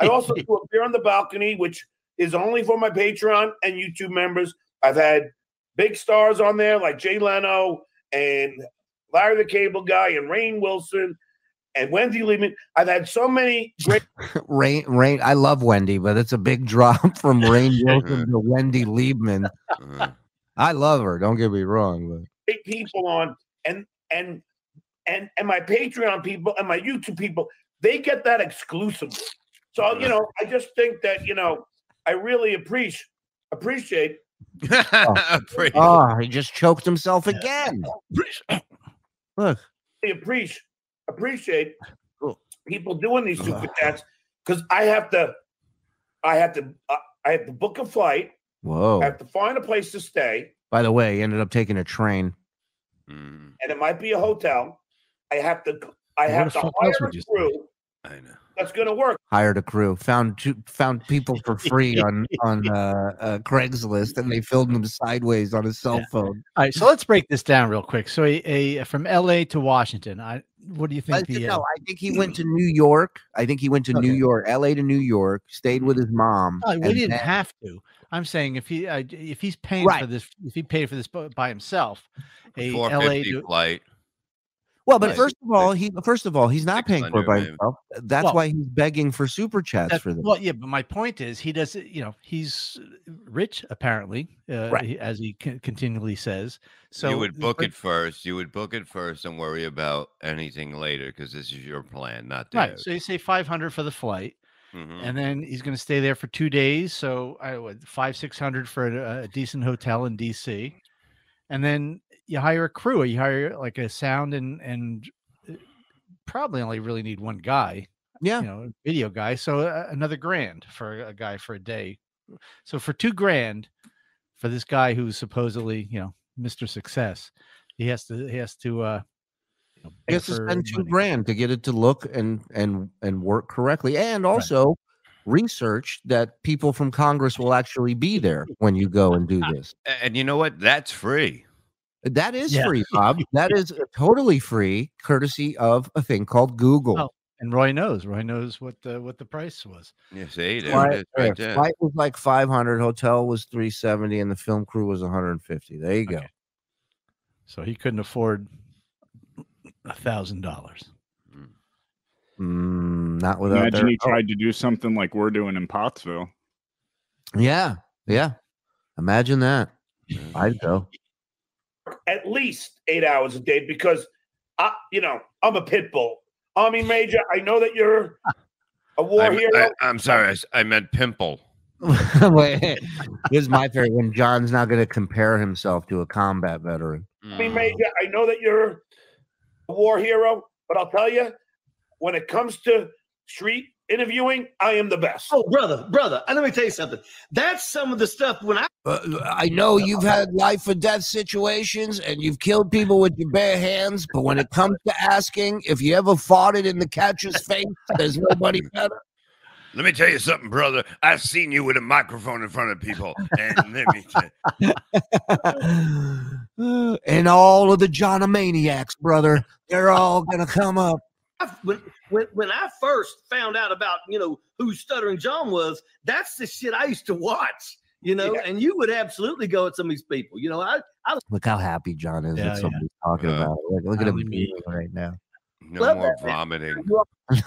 I also do a beer on the balcony, which is only for my Patreon and YouTube members. I've had big stars on there like Jay Leno and Larry the Cable Guy and Rainn Wilson and Wendy Liebman. I've had so many great Rainn, Rainn. I love Wendy, but it's a big drop from Rainn Wilson to Wendy Liebman. Uh-huh. I love her. Don't get me wrong, but great people on and and and and my Patreon people and my YouTube people, they get that exclusively. So you know, I just think that you know, I really appreciate appreciate Pretty- oh, he just choked himself again. Look, I appreciate appreciate people doing these super chats because I have to, I have to, uh, I have to book a flight. whoa. I have to find a place to stay, By the way, he ended up taking a train. Mm, and it might be a hotel. I have to, I What have to hire a crew I know. That's going to work. Hired a crew. Found two, found people for free on on uh, uh, Craigslist, and they filmed them sideways on his cell Yeah. phone. All right, so let's break this down real quick. So, a, a from L.A. to Washington. I what do you think? think- The, no, uh, I think he went to New York. I think he went to New York, L.A. to New York, stayed with his mom. no, we didn't then- have to. I'm saying if he uh, if he's paying for this, if he paid for this by by himself, a L.A. to, flight. Well, but Right. first of all, he first of all he's not paying for it by himself. That's Well- why he's begging for super chats That- for this. well, yeah, but my point is, he does. You know, he's rich apparently, uh, Right. as he con- continually says. So you would book it first. You would book it first and worry about anything later because this is your plan, not right. theirs. So you say 500 for the flight, Mhm. and then he's going to stay there for two days. So I would five six hundred for a, a decent hotel in DC, and then you hire a crew. You hire like a sound and and uh, probably only really need one guy. Yeah. you know, video guy. So uh, another grand for a guy for a day. So for two grand for this guy who's supposedly you know Mr. Success, he has to he has to uh you know, he has to spend two money. grand to get it to look and and and work correctly, and also research that people from Congress will actually be there when you go and do this. And you know what? That's free. That is Yeah. free, Bob. That is totally free, courtesy of a thing called Google. Oh, and Roy knows. Roy knows what the what the price was. You see, there Flight, it is right yeah, there. flight was like 500, hotel was 370, and the film crew was 150. There you go. Okay. So he couldn't afford a thousand dollars. Mm, not without Imagine their he tried to do something like we're doing in Pottsville. Yeah, yeah. Imagine that. I'd go. At least eight hours a day because I, you know, I'm a pit bull. Army Major, I know that you're a war I'm, hero. I, am sorry, I meant pimple. Wait, this is my favorite when John's not going to compare himself to a combat veteran. Army Major, I know that you're a war hero, but I'll tell you, when it comes to street interviewing, I am the best. Oh, brother, brother, and let me tell you something. That's some of the stuff when I Uh, I know you've had life or death situations and you've killed people with your bare hands, but when it comes to asking if you ever farted in the catcher's face, there's nobody better. Let me tell you something, brother. I've seen you with a microphone in front of people, and let me tell and all of the Johnomaniacs, brother, they're all gonna come up. when, when when I first found out about you know who Stuttering John was, that's the shit I used to watch. You know, and you would absolutely go at some of these people. You know, I I Look how happy John is Yeah, that yeah. somebody's talking Uh, about. it. Look, look at him I be- right now. no Love more that, vomiting.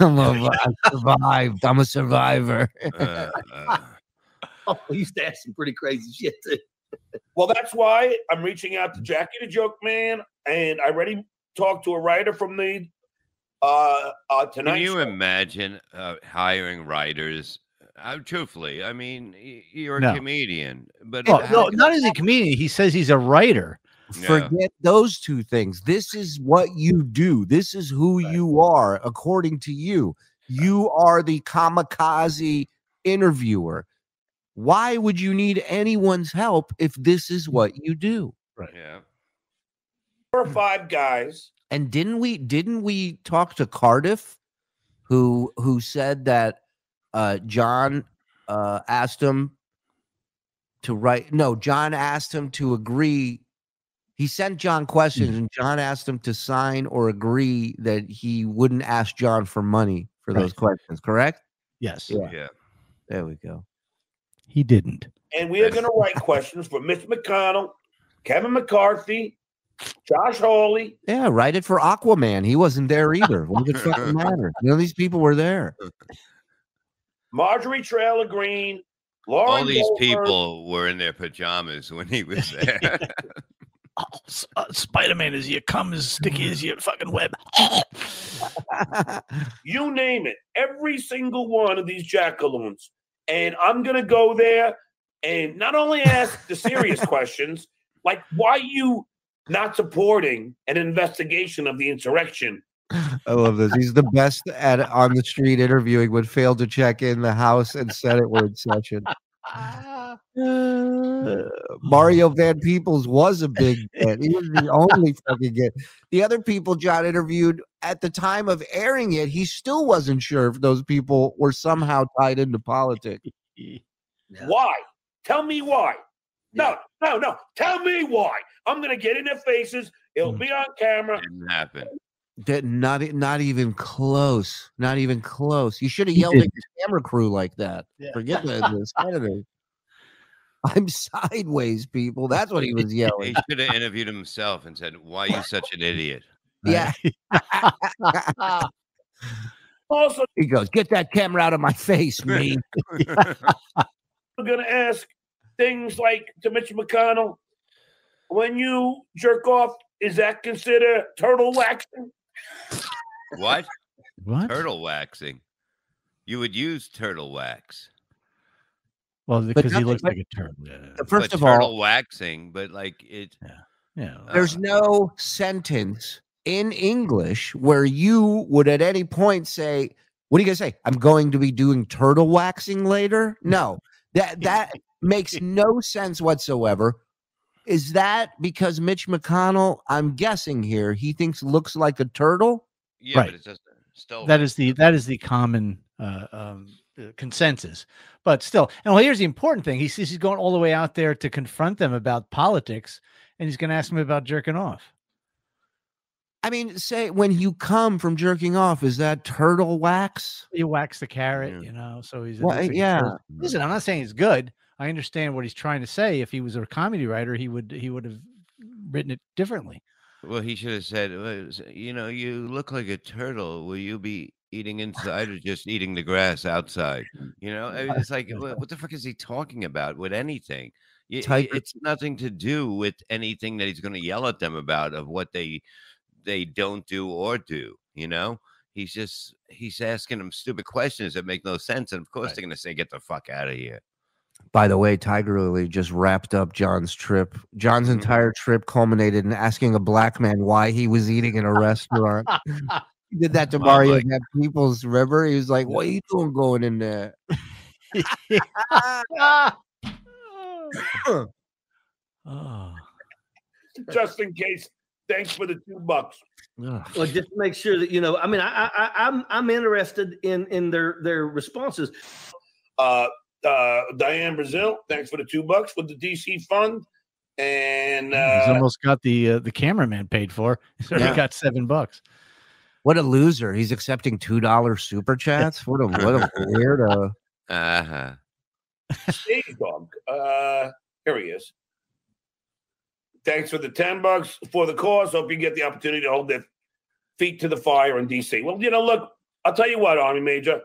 I'm a, I survived. I'm a survivor. Uh, uh, oh, I used to ask some pretty crazy shit too. Well, that's why I'm reaching out to Jackie the Joke Man, and I already talked to a writer from the uh, uh, Can you Show. imagine uh, hiring writers? Uh, truthfully, I mean, you're a No. comedian, but Oh, how- no, not as a comedian. He says he's a writer. Yeah. Forget those two things. This is what you do. This is who you are, according to you. You are the kamikaze interviewer. Why would you need anyone's help if this is what you do? Right. Yeah. Four or five guys. And didn't we didn't we talk to Cardiff who who said that uh John uh asked him to write no, John asked him to agree. He sent John questions and John asked him to sign or agree that he wouldn't ask John for money for those questions, correct? Yes. Yeah. Yeah. There we go. He didn't. and we are going to write questions for Mitch McConnell, Kevin McCarthy, Josh Hawley. Yeah, write it for Aquaman. He wasn't there either. What does it fucking matter? None of these people were there. Marjorie Trailer Green, Lauren All these Goldberg. people were in their pajamas when he was there. Uh, Spider Man is your cum as sticky as your fucking web. you name it, every single one of these jackaloons. And I'm going to go there and not only ask the serious questions, like why you not supporting an investigation of the insurrection? I love this. He's the best at on the street interviewing when failed to check in the house and Senate were in session. Uh, Mario Van Peebles was a big get. He was the only fucking get. The other people John interviewed at the time of airing it, he still wasn't sure if those people were somehow tied into politics. Why? Tell me why. No, no, no. Tell me why. I'm going to get in their faces. It'll hmm. be on camera. Didn't happen. That not not even close. Not even close. You should have yelled at didn't. your camera crew like that. Forget the, the senator. I'm sideways, people. That's what he was yelling. He should have interviewed himself and said, "Why are you such an idiot?" Yeah. Also, he goes, "Get that camera out of my face, me." I'm going to ask things like to Mitch McConnell when you jerk off, is that considered turtle waxing? What? What? Turtle waxing. You would use turtle wax. Well, because he looks but- like a turtle. Yeah. First but of turtle all, waxing, but like it. Yeah. there's uh, no sentence in English where you would at any point say, "What are you gonna say? I'm going to be doing turtle waxing later." No, that that makes no sense whatsoever. Is that because Mitch McConnell? I'm guessing here he thinks looks like a turtle. Yeah, Right. but it's just still. That is the that is the common uh, um, uh, consensus. But still, and well, here's the important thing: he says he's going all the way out there to confront them about politics, and he's going to ask them about jerking off. I mean, say when you come from jerking off, is that turtle wax? You wax the carrot, Yeah. you know. So he's Well, looks like he's yeah. turtle- Listen, I'm not saying he's good. I understand what he's trying to say. If he was a comedy writer, he would he would have written it differently. Well, he should have said, "You know, you look like a turtle. Will you be eating inside or just eating the grass outside?" You know, I mean, it's like, what, the fuck is he talking about with anything? Y- It's nothing to do with anything that he's going to yell at them about of what they they don't do or do. You know, he's just he's asking them stupid questions that make no sense, and of course they're going to say, "Get the fuck out of here." By the way, Tiger Lily just wrapped up John's trip. John's Mhm. entire trip culminated in asking a black man why he was eating in a restaurant. He did that to Oh, Mario my- at People's River. He was like, "What are you doing going in there?" Oh. Just in case. Thanks for the two bucks. Ugh. Well, just to make sure that you know. I mean, I, I, I I'm I'm interested in in their their responses. Uh, uh, Diane Brazil, thanks for the two bucks with the DC fund. And He's uh, almost got the uh, the cameraman paid for. He's already Yeah. got seven bucks. What a loser! He's accepting two dollar super chats. What a what a weirdo. Uh-huh. Stage Dog, uh, here he is. Thanks for the 10 bucks for the cause. Hope you get the opportunity to hold their feet to the fire in DC. Well, you know, look, I'll tell you what, Army Major.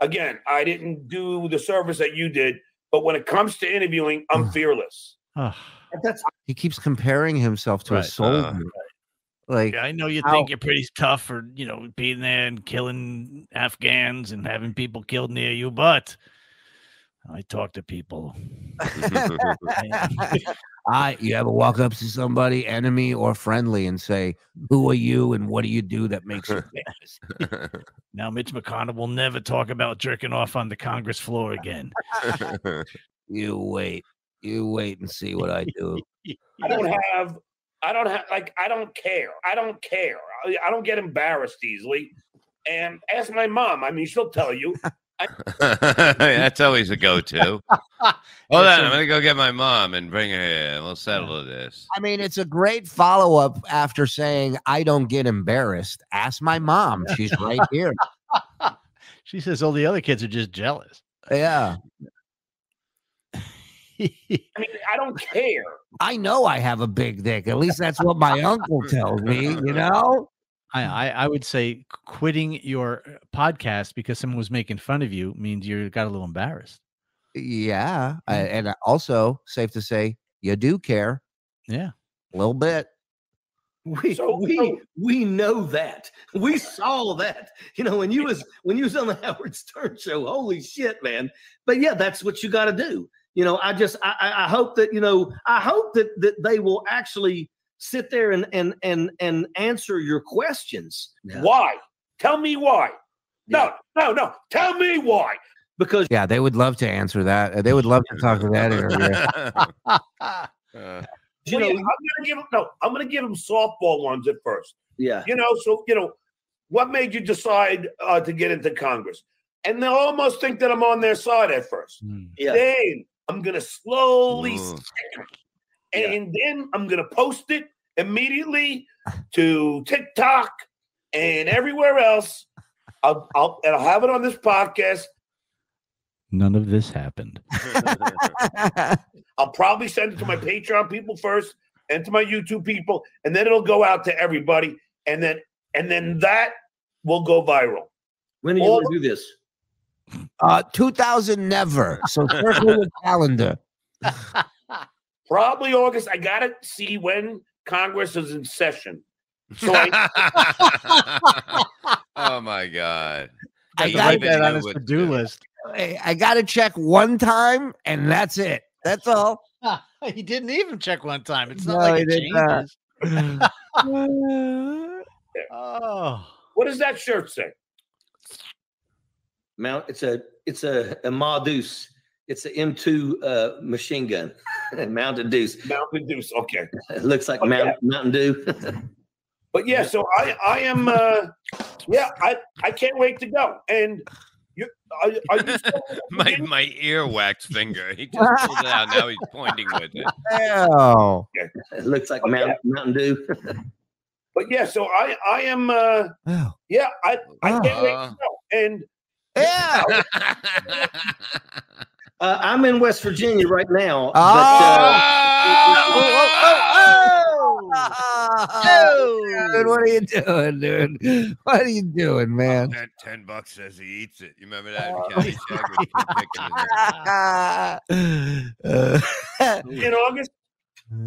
Again, I didn't do the service that you did, but when it comes to interviewing, I'm fearless. Ugh. That's He keeps comparing himself to Right. a soldier. like, Yeah, I know you How- think you're pretty tough for you know being there and killing Afghans and having people killed near you, but I talk to people. I you ever walk up to somebody, enemy or friendly, and say, "Who are you and what do you do that makes you famous?" Now Mitch McConnell will never talk about jerking off on the Congress floor again. you wait, you wait and see what I do. I don't have, I don't have, like, I don't care. I don't care. I, I don't get embarrassed easily. And ask my mom. I mean, she'll tell you. That's always a go-to. Hold on, I'm gonna go get my mom and bring her here. and We'll settle this. I mean, it's a great follow up after saying, "I don't get embarrassed." Ask my mom; she's right here. She says all the other kids are just jealous. Yeah, I mean, I don't care. I know I have a big dick. At least that's what my uncle tells me. You know. I, I I would say quitting your uh, podcast because someone was making fun of you means you got a little embarrassed. Yeah, I, and also safe to say you do care Yeah. a little bit. we So- we so- we know that we saw that. You know, when you was when you was on the Howard Stern show, holy shit, man! But yeah, that's what you got to do. You know, I just I, I I hope that you know I hope that that they will actually sit there and and and and answer your questions Why? Tell me why. No, no, no. Tell me why. because Yeah, they would love to answer that. Uh, They would love to talk to that interview. Uh, you Well, know yeah, I'm gonna give them no. I'm gonna give them softball ones at first. yeah You know, so you know, what made you decide uh, to get into Congress? And they'll almost think that I'm on their side at first. Hmm. yeah Then I'm gonna slowly Ooh. Stick 'em. and then I'm gonna post it immediately to TikTok and everywhere else. I'll, I'll and I'll have it on this podcast. None of this happened. I'll probably send it to my Patreon people first and to my YouTube people, and then it'll go out to everybody, and then and then that will go viral. when are you all- going to do this? Uh, 2000 never. So circle your calendar. Probably August. I gotta see when Congress is in session. So I, oh my god! I got that on his to to-do do. list. Hey, I got to check one time, and that's it. That's all. he didn't even check one time. It's not No, like it did not. changes. oh. what does that shirt say? Mount it's a it's a, a Ma Deuce. It's an M2 uh, machine gun, Mountain Deuce. Mountain Dew. Okay. It looks like Okay. Mount, Mountain Dew. But yeah, so I I am uh yeah, I I can't wait to go. And you are, are you still My my earwax finger. He just pulled it out. Now he's pointing with it. Oh, it looks like Okay. Mount, Mountain Dew. but yeah, so I I am uh oh. yeah, I I can't wait Uh. to go. And yeah. Uh, I'm in West Virginia right now. Oh. Oh, Dude, what are you doing, dude? What are you doing, man? Ten, ten bucks says he eats it. You remember that? County check with the chicken in? Uh, in August,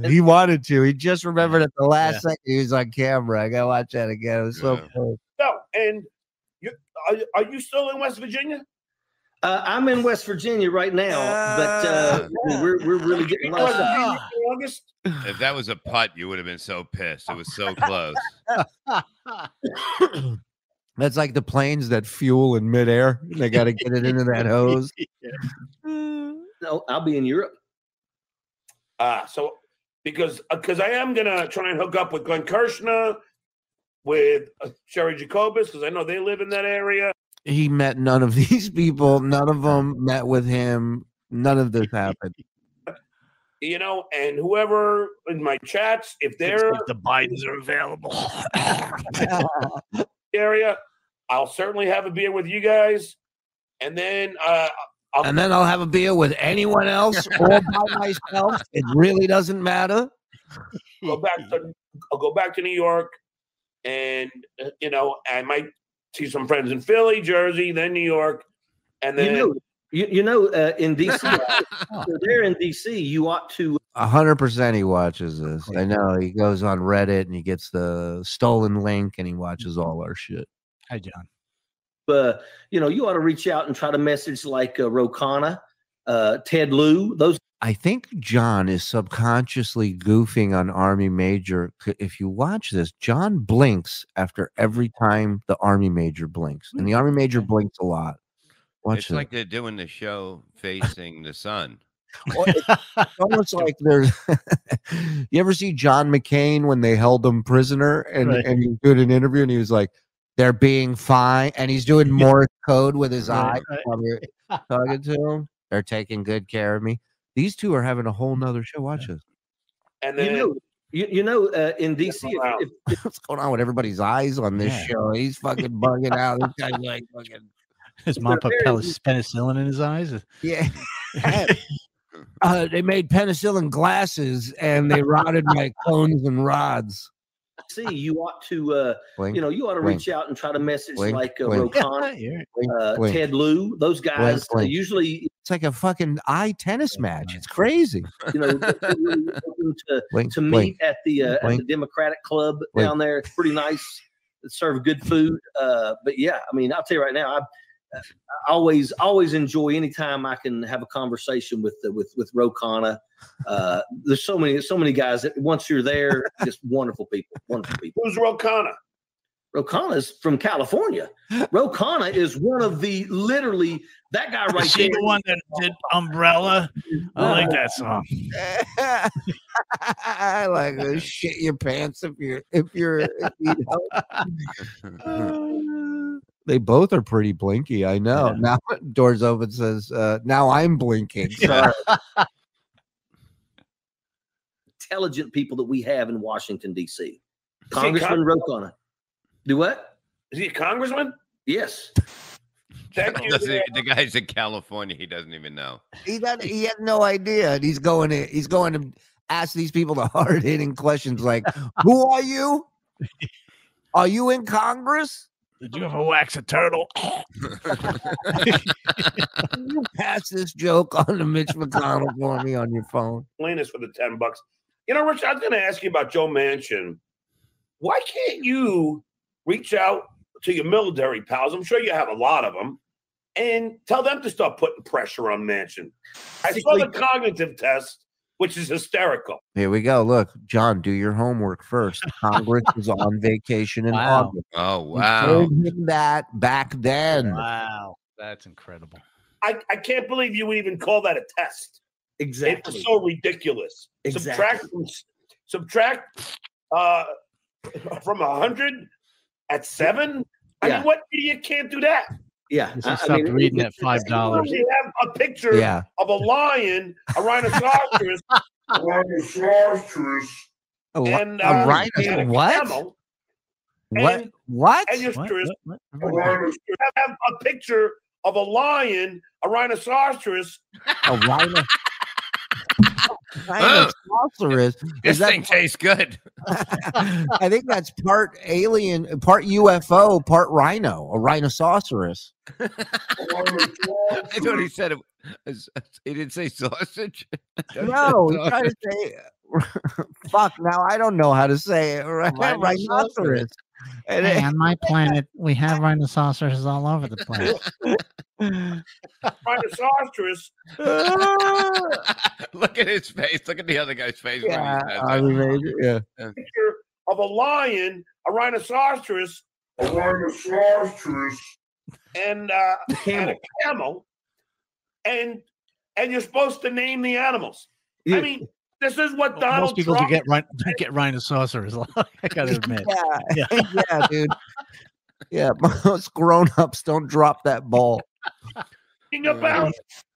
he wanted to. He just remembered at the last second he was on camera. I gotta watch that again. It was so Yeah. cool. no, and you are, are you still in West Virginia? Uh, I'm in West Virginia right now, but uh, we're we're really getting West lost. August? If that was a putt, you would have been so pissed. It was so close. That's like the planes that fuel in midair. They got to get it into that hose. No, I'll be in Europe. Uh, so because because I am gonna try and hook up with Glenn Kirshner, with uh, Cheri Jacobus, because I know they live in that area. He met none of these people. None of them met with him. None of this happened. You know, and whoever in my chats, if they're the Bidens are available. area, I'll certainly have a beer with you guys, and then uh, I'll And then I'll have a beer with anyone else or by myself. It really doesn't matter. go back to I'll go back to New York, and uh, you know I might see some friends in Philly, Jersey, then New York, and then You know, you, you know, uh, in DC, so they're in DC. You ought to A hundred percent he watches this. I know. He goes on Reddit and he gets the stolen link and he watches all our shit. Hi, John. uh, you know, you ought to reach out and try to message like uh, Ro Khanna, uh, Ted Lieu, Those I think John is subconsciously goofing on Army Major. If you watch this, John blinks after every mm. time the Army Major blinks, and the Army Major mm. blinks a lot. Watch it's it. like they're doing the show facing the sun. Well, it's it's almost like there's. you ever see John McCain when they held him prisoner and Right. and he did an interview and he was like, "They're being fine," and he's doing Morse code with his eye, Right, right. while you're talking to him. They're taking good care of me. These two are having a whole nother show. Watch this. and you know, you, you know, uh, in DC, Wow. if, if, What's going on with everybody's eyes on this Yeah. show? He's fucking bugging out. This guy's like fucking His mom put penicillin in his eyes. yeah. uh, they made penicillin glasses and they rotted my cones and rods. see, you ought to, uh, Blink, you know, you ought to Blink. reach out and try to message Blink, like uh, blink. Ro Khanna, Yeah, uh. Ted Lieu, Those guys uh, blink. usually, It's like a fucking eye tennis match. It's crazy. you know, they're really open to Blink, to meet blink. at the uh, at the Democratic Club Blink. down there. It's pretty nice. Serve good food. Uh, but yeah, I mean, I'll tell you right now, I, I always always enjoy anytime I can have a conversation with the, with with Ro Khanna. Uh, there's so many so many guys that once you're there, just wonderful people, wonderful people. who's Ro Khanna? Ro Khanna's from California. Ro Khanna is one of the literally that guy right Is she there. the one that did Umbrella? I like that song. I like to shit your pants if you're if you're if you know. they both are pretty blinky. I know. Now doors open says uh now I'm blinking. Sorry. intelligent people that we have in Washington D.C. he Congressman Ro Khanna. Do what? Is he a congressman? Yes. Thank you. Doesn't- the guy's in California. He doesn't even know. he doesn't, he had no idea. He's going to he's going to ask these people the hard hitting questions like, Who are you? Are you in Congress? Did you ever wax a turtle? Can you pass this joke on to Mitch McConnell for me on your phone? Explain this for the ten bucks. You know, Rich, I was going to ask you about Joe Manchin. Why can't you reach out to your military pals? I'm sure you have a lot of them, and tell them to start putting pressure on Manchin. I saw the cognitive test, which is hysterical. Here we go. Look, John, do your homework first. Congress is on vacation in Wow. August. Oh We wow! told him that back then. Wow, that's incredible. I, I can't believe you would even call that a test. It Exactly. was so ridiculous. Subtract Exactly. from subtract uh from a hundred at seven. I Yeah. mean, what idiot can't do that? yeah. Just I- I stop mean, reading at five dollars. literally have a picture Yeah. of a lion, a rhinoceros, Rhinoceros. A, li- and a uh, rhino- and a what? camel, What? and- What? and your What? tourist What? What? have a picture of a lion, a rhinoceros. A rhino. Rhinoceros. Oh, this Is that thing tastes good. I think that's part alien, part UFO, part rhino, a rhinoceros. I thought he said it. He didn't say sausage. No, he's trying to say. Fuck. Now I don't know how to say it. Rhinoceros. And Hey, it- on my planet, we have rhinoceroses all over the place. Rhinoceros. Look at his face. Look at the other guy's face. yeah, I that. mean, yeah. picture of a lion, a rhinoceros, a rhinoceros, and uh, and a camel, and and you're supposed to name the animals. I mean, this is what Donald Most people Trump do get rhin- don't get rhinoceros. I gotta admit. Yeah, yeah, dude. Yeah, most grown-ups don't drop that ball. about.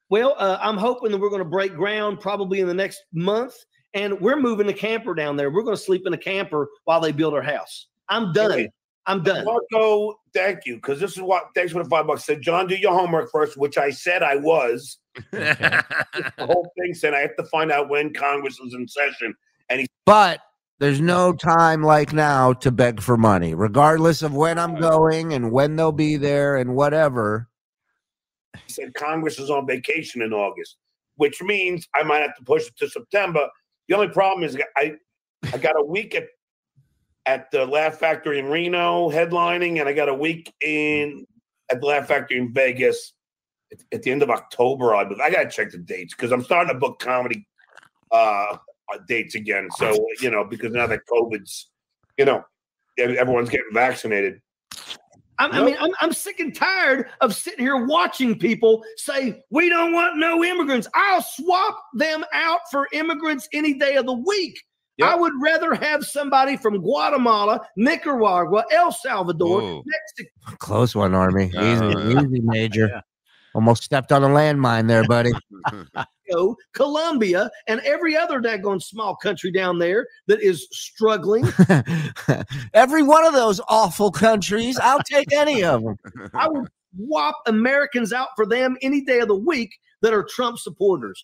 Well, uh, I'm hoping that we're going to break ground probably in the next month, and we're moving the camper down there. We're going to sleep in a camper while they build our house. I'm done. I'm done. Marco, thank you, because this is what. Thanks for the five bucks. Said John, do your homework first, which I said I was. the whole thing said I have to find out when Congress is in session, and he But there's no time like now to beg for money, regardless of when I'm going and when they'll be there and whatever. He said Congress is on vacation in August, which means I might have to push it to September. The only problem is I I got a week at at the Laugh Factory in Reno headlining, and I got a week in at the Laugh Factory in Vegas at, at the end of October. I I got to check the dates because I'm starting to book comedy uh, uh, dates again. So you know because now that COVID's you know everyone's getting vaccinated. I'm, I mean, I'm, I'm sick and tired of sitting here watching people say, we don't want no immigrants. I'll swap them out for immigrants any day of the week. I would rather have somebody from Guatemala, Nicaragua, El Salvador, Whoa. Mexico. Close one, Army. Easy, Uh, easy, Major. Almost stepped on a landmine there, buddy. Colombia, and every other daggone small country down there that is struggling. Every one of those awful countries, I'll take any of them. I would swap Americans out for them any day of the week that are Trump supporters.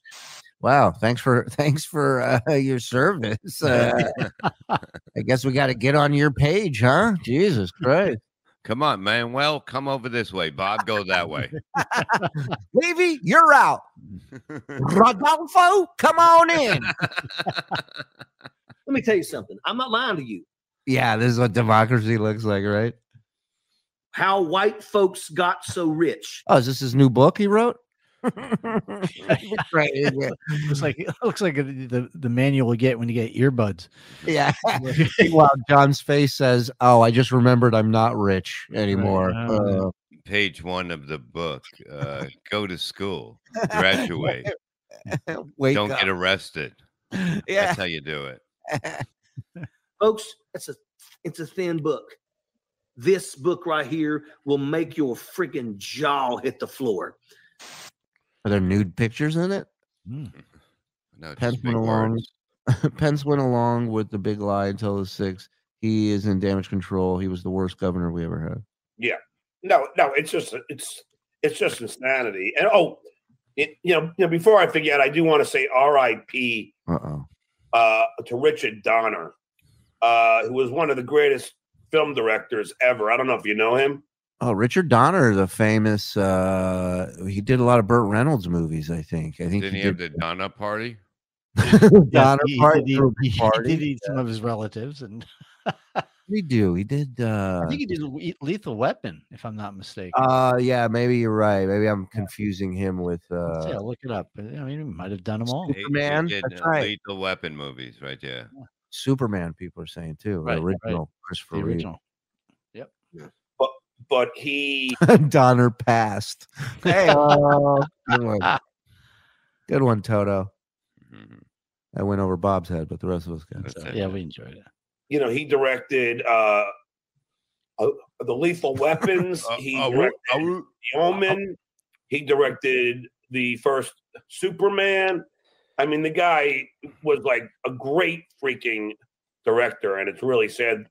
Wow, thanks for thanks for uh, your service. Uh, I guess we got to get on your page, huh? Jesus Christ, Come on, Manuel, come over this way. Bob, go that way. Levy, you're out. Rodolfo, come on in. Let me tell you something. I'm not lying to you. Yeah, this is what democracy looks like, right? How white folks got so rich. Oh, is this his new book he wrote? right. yeah. Looks like it looks like the, the manual you get when you get earbuds. Yeah. Meanwhile, John's face says, "Oh, I just remembered I'm not rich anymore." Uh, Page one of the book. Uh, go to school, graduate, don't up. get arrested. Yeah. That's how you do it. Folks, it's a it's a thin book. This book right here will make your freaking jaw hit the floor. Are there nude pictures in it? No, Pence went along. Pence went along with the big lie until the six. He is in damage control. He was the worst governor we ever had. Yeah. No, no, it's just it's it's just insanity. And oh, it, you know, you know, before I forget, I do want to say R.I.P. Uh oh. Uh, to Richard Donner, uh, who was one of the greatest film directors ever. I don't know if you know him. Oh, Richard Donner, the famous. uh He did a lot of Burt Reynolds movies. I think. I think Didn't he he have did the Donner party? Donner he, part- did eat, group he, he party. did eat some of his relatives, and We do. He did. uh I think he did Le- Lethal Weapon, if I'm not mistaken. Uh yeah, maybe you're right. Maybe I'm confusing him with uh yeah, look it up. I mean, he might have done them all. He- he Superman, did, that's uh, right. Lethal Weapon movies, right Yeah. Superman. People are saying too. Right, the right. original Christopher The original. Yep. But but he Donner passed. Hey, oh, good one. Good one, Toto. Mm-hmm. I went over Bob's head, but the rest of us got it. Yeah, we enjoyed it. you know he directed uh, uh the Lethal Weapons. Uh, he uh, directed uh, The Omen. He directed the first Superman. I mean, the guy was like a great freaking director, and it's really sad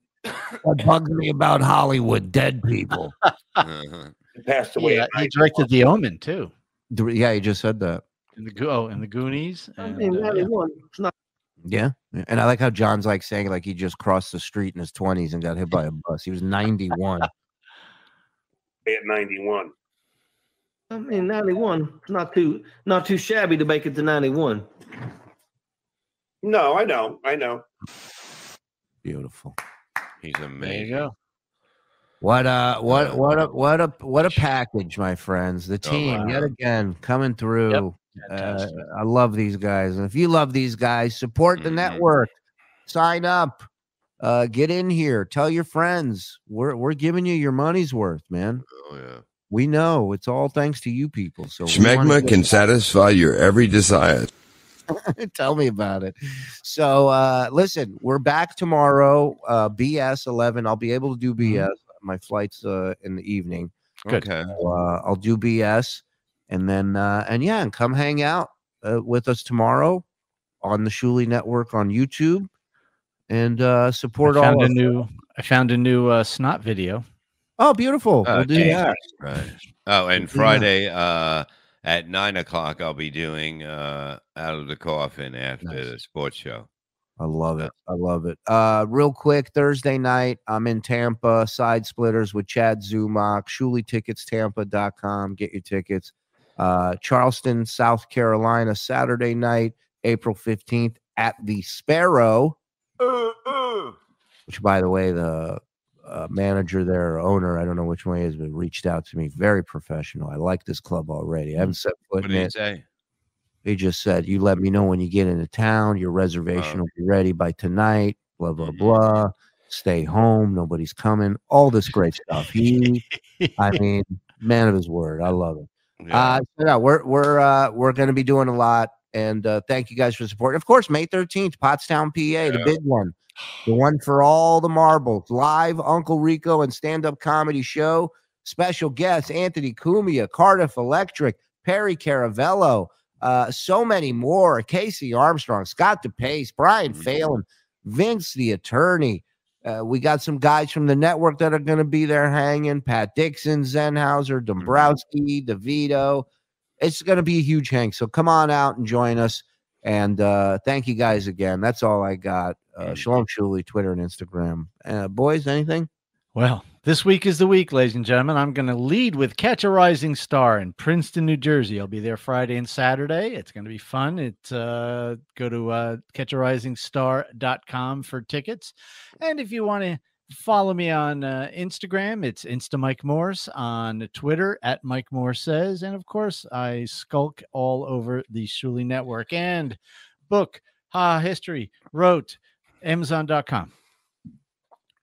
What bugs me about Hollywood? Dead people. Uh-huh. he passed away. Yeah, he directed The Omen too. The- Yeah, he just said that. In the Go- oh, in the Goonies. I And, mean, uh, that yeah. is one. It's not Yeah. yeah. And I like how John's like saying like he just crossed the street in his 20s and got hit by a bus. He was 91. at 91. I mean, 91. It's not too not too shabby to make it to 91. No, I know, I know. Beautiful. He's There amazing. you go. What uh what what a what a what a package, my friends. The Oh, team yet again coming through. Uh, I love these guys. And if you love these guys, support the Mhm. network. Sign up. Uh, get in here. Tell your friends. We're we're giving you your money's worth, man. Oh yeah. We know it's all thanks to you people. So we Schmegma can satisfy your every desire. Tell me about it. So uh listen, we're back tomorrow, uh BS 11. I'll be able to do BS. My flight's uh in the evening. Good. Okay. So, uh, I'll do BS and then uh and yeah, and come hang out uh, with us tomorrow on the Shuli Network on YouTube and uh I support all found a new. I found a new uh, snot video. Oh, beautiful. Oh, we'll do Jesus that. Christ. Oh, and do that. Friday uh, at nine o'clock, I'll be doing uh, out of the coffin after the sports show. I love it. I love it. Uh, real quick, Thursday night, I'm in Tampa, side splitters with Chad Zumock, ShuliTicketsTampa.com. Get your tickets. Uh, Charleston, South Carolina, Saturday night, April 15th at the Sparrow, which, by the way, the uh, manager there, or owner, I don't know which one he is, but reached out to me. Very professional. I like this club already. I haven't set foot What in did he it. say? He just said, "You let me know when you get into town. Your reservation will be ready by tonight." Blah blah blah. Stay home. Nobody's coming. All this great stuff. He, I mean, man of his word. I love it. Uh, so yeah, we're we're uh, we're going to be doing a lot, and uh, thank you guys for support. Of course, May thirteenth, Pottstown, PA, the big one, the one for all the marbles, live Uncle Rico and stand up comedy show. Special guests Anthony Cumia, Cardiff Electric, Perry Caravello, uh, so many more. Casey Armstrong, Scott DePace, Brian Phelan, Vince the attorney. Uh, we got some guys from the network that are going to be there hanging. Pat Dixon, Zenhauser, Dombrowski, DeVito. It's going to be a huge hang. So come on out and join us. And uh, thank you guys again. That's all I got. Uh, Shalom Shuli, Twitter and Instagram. Uh, boys, anything? Well, this week is the week, ladies and gentlemen. I'm going to lead with Catch a Rising Star in Princeton, New Jersey. I'll be there Friday and Saturday. It's going to be fun. It uh, go to uh, catcharisingstar.com for tickets. And if you want to follow me on uh, Instagram, it's Insta Mike Morse. On Twitter, at Mike Morse says. And of course, I skulk all over the Shuli Network and book, ha, history, wrote, Amazon.com.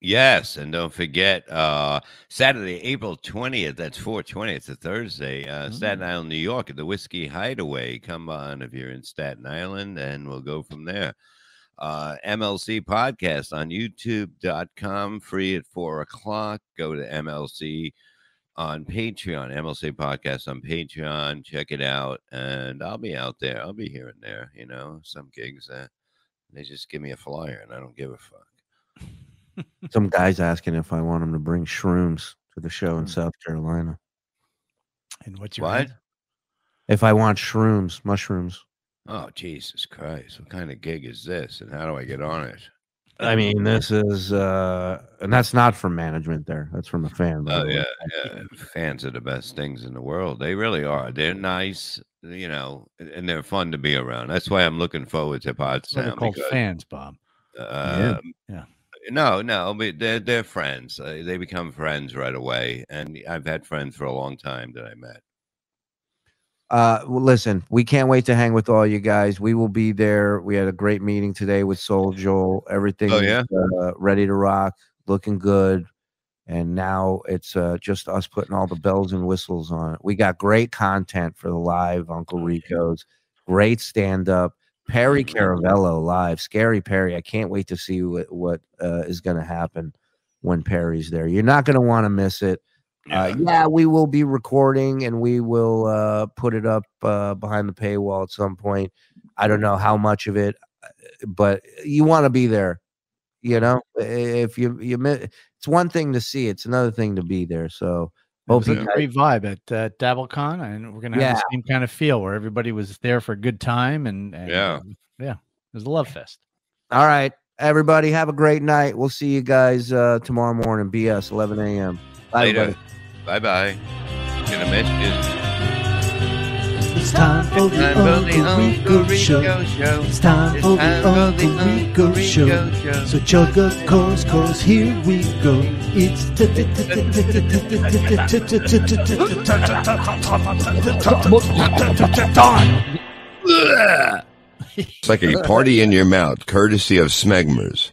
Yes, and don't forget uh Saturday, April 20th, that's 420, it's a Thursday, uh Staten Island, New York at the Whiskey Hideaway. Come on if you're in Staten Island and we'll go from there. Uh MLC podcast on youtube.com, free at four o'clock. Go to MLC on Patreon, MLC podcast on Patreon. Check it out. And I'll be out there. I'll be here and there, you know, some gigs that they just give me a flyer and I don't give a fuck. Some guys asking if I want them to bring shrooms to the show in South Carolina. And what's your What? name? If I want shrooms, mushrooms. Oh, Jesus Christ. What kind of gig is this? And how do I get on it? I mean, this is, uh, and that's not from management there. That's from a fan. by Oh, yeah. yeah. Fans are the best things in the world. They really are. They're nice, you know, and they're fun to be around. That's why I'm looking forward to Pod So they're called because, fans, Bob. um, Yeah. No, no, but they're, they're friends. Uh, they become friends right away. And I've had friends for a long time that I met. Uh, well, listen, we can't wait to hang with all you guys. We will be there. We had a great meeting today with Soul Joel. Everything Oh, yeah? uh, ready to rock, looking good. And now it's uh, just us putting all the bells and whistles on it. We got great content for the live Uncle Rico's, great stand up. Perry Caravello live, Scary Perry. I can't wait to see what, what uh, is going to happen when Perry's there. You're not going to want to miss it. Uh, yeah, we will be recording and we will uh, put it up uh, behind the paywall at some point. I don't know how much of it, uh, but you want to be there. You know, if you you mi- it's one thing to see, it's another thing to be there. So It was a guys- great vibe at uh, DabbleCon, and we're gonna have Yeah. the same kind of feel where everybody was there for a good time, and, and Yeah. yeah, it was a love fest. All right, everybody, have a great night. We'll see you guys uh, tomorrow morning. BS 11 a.m. Bye, Later. everybody. Bye bye. Gonna miss you. It's time for the Time for the Uncle Rico Uncle Show. Rico Show. It's time It's for the time for the Uncle Rico Uncle Show. Rico Show. So chug a course, course, here we go. It's time. It's like a party in your mouth, courtesy of Smegmers.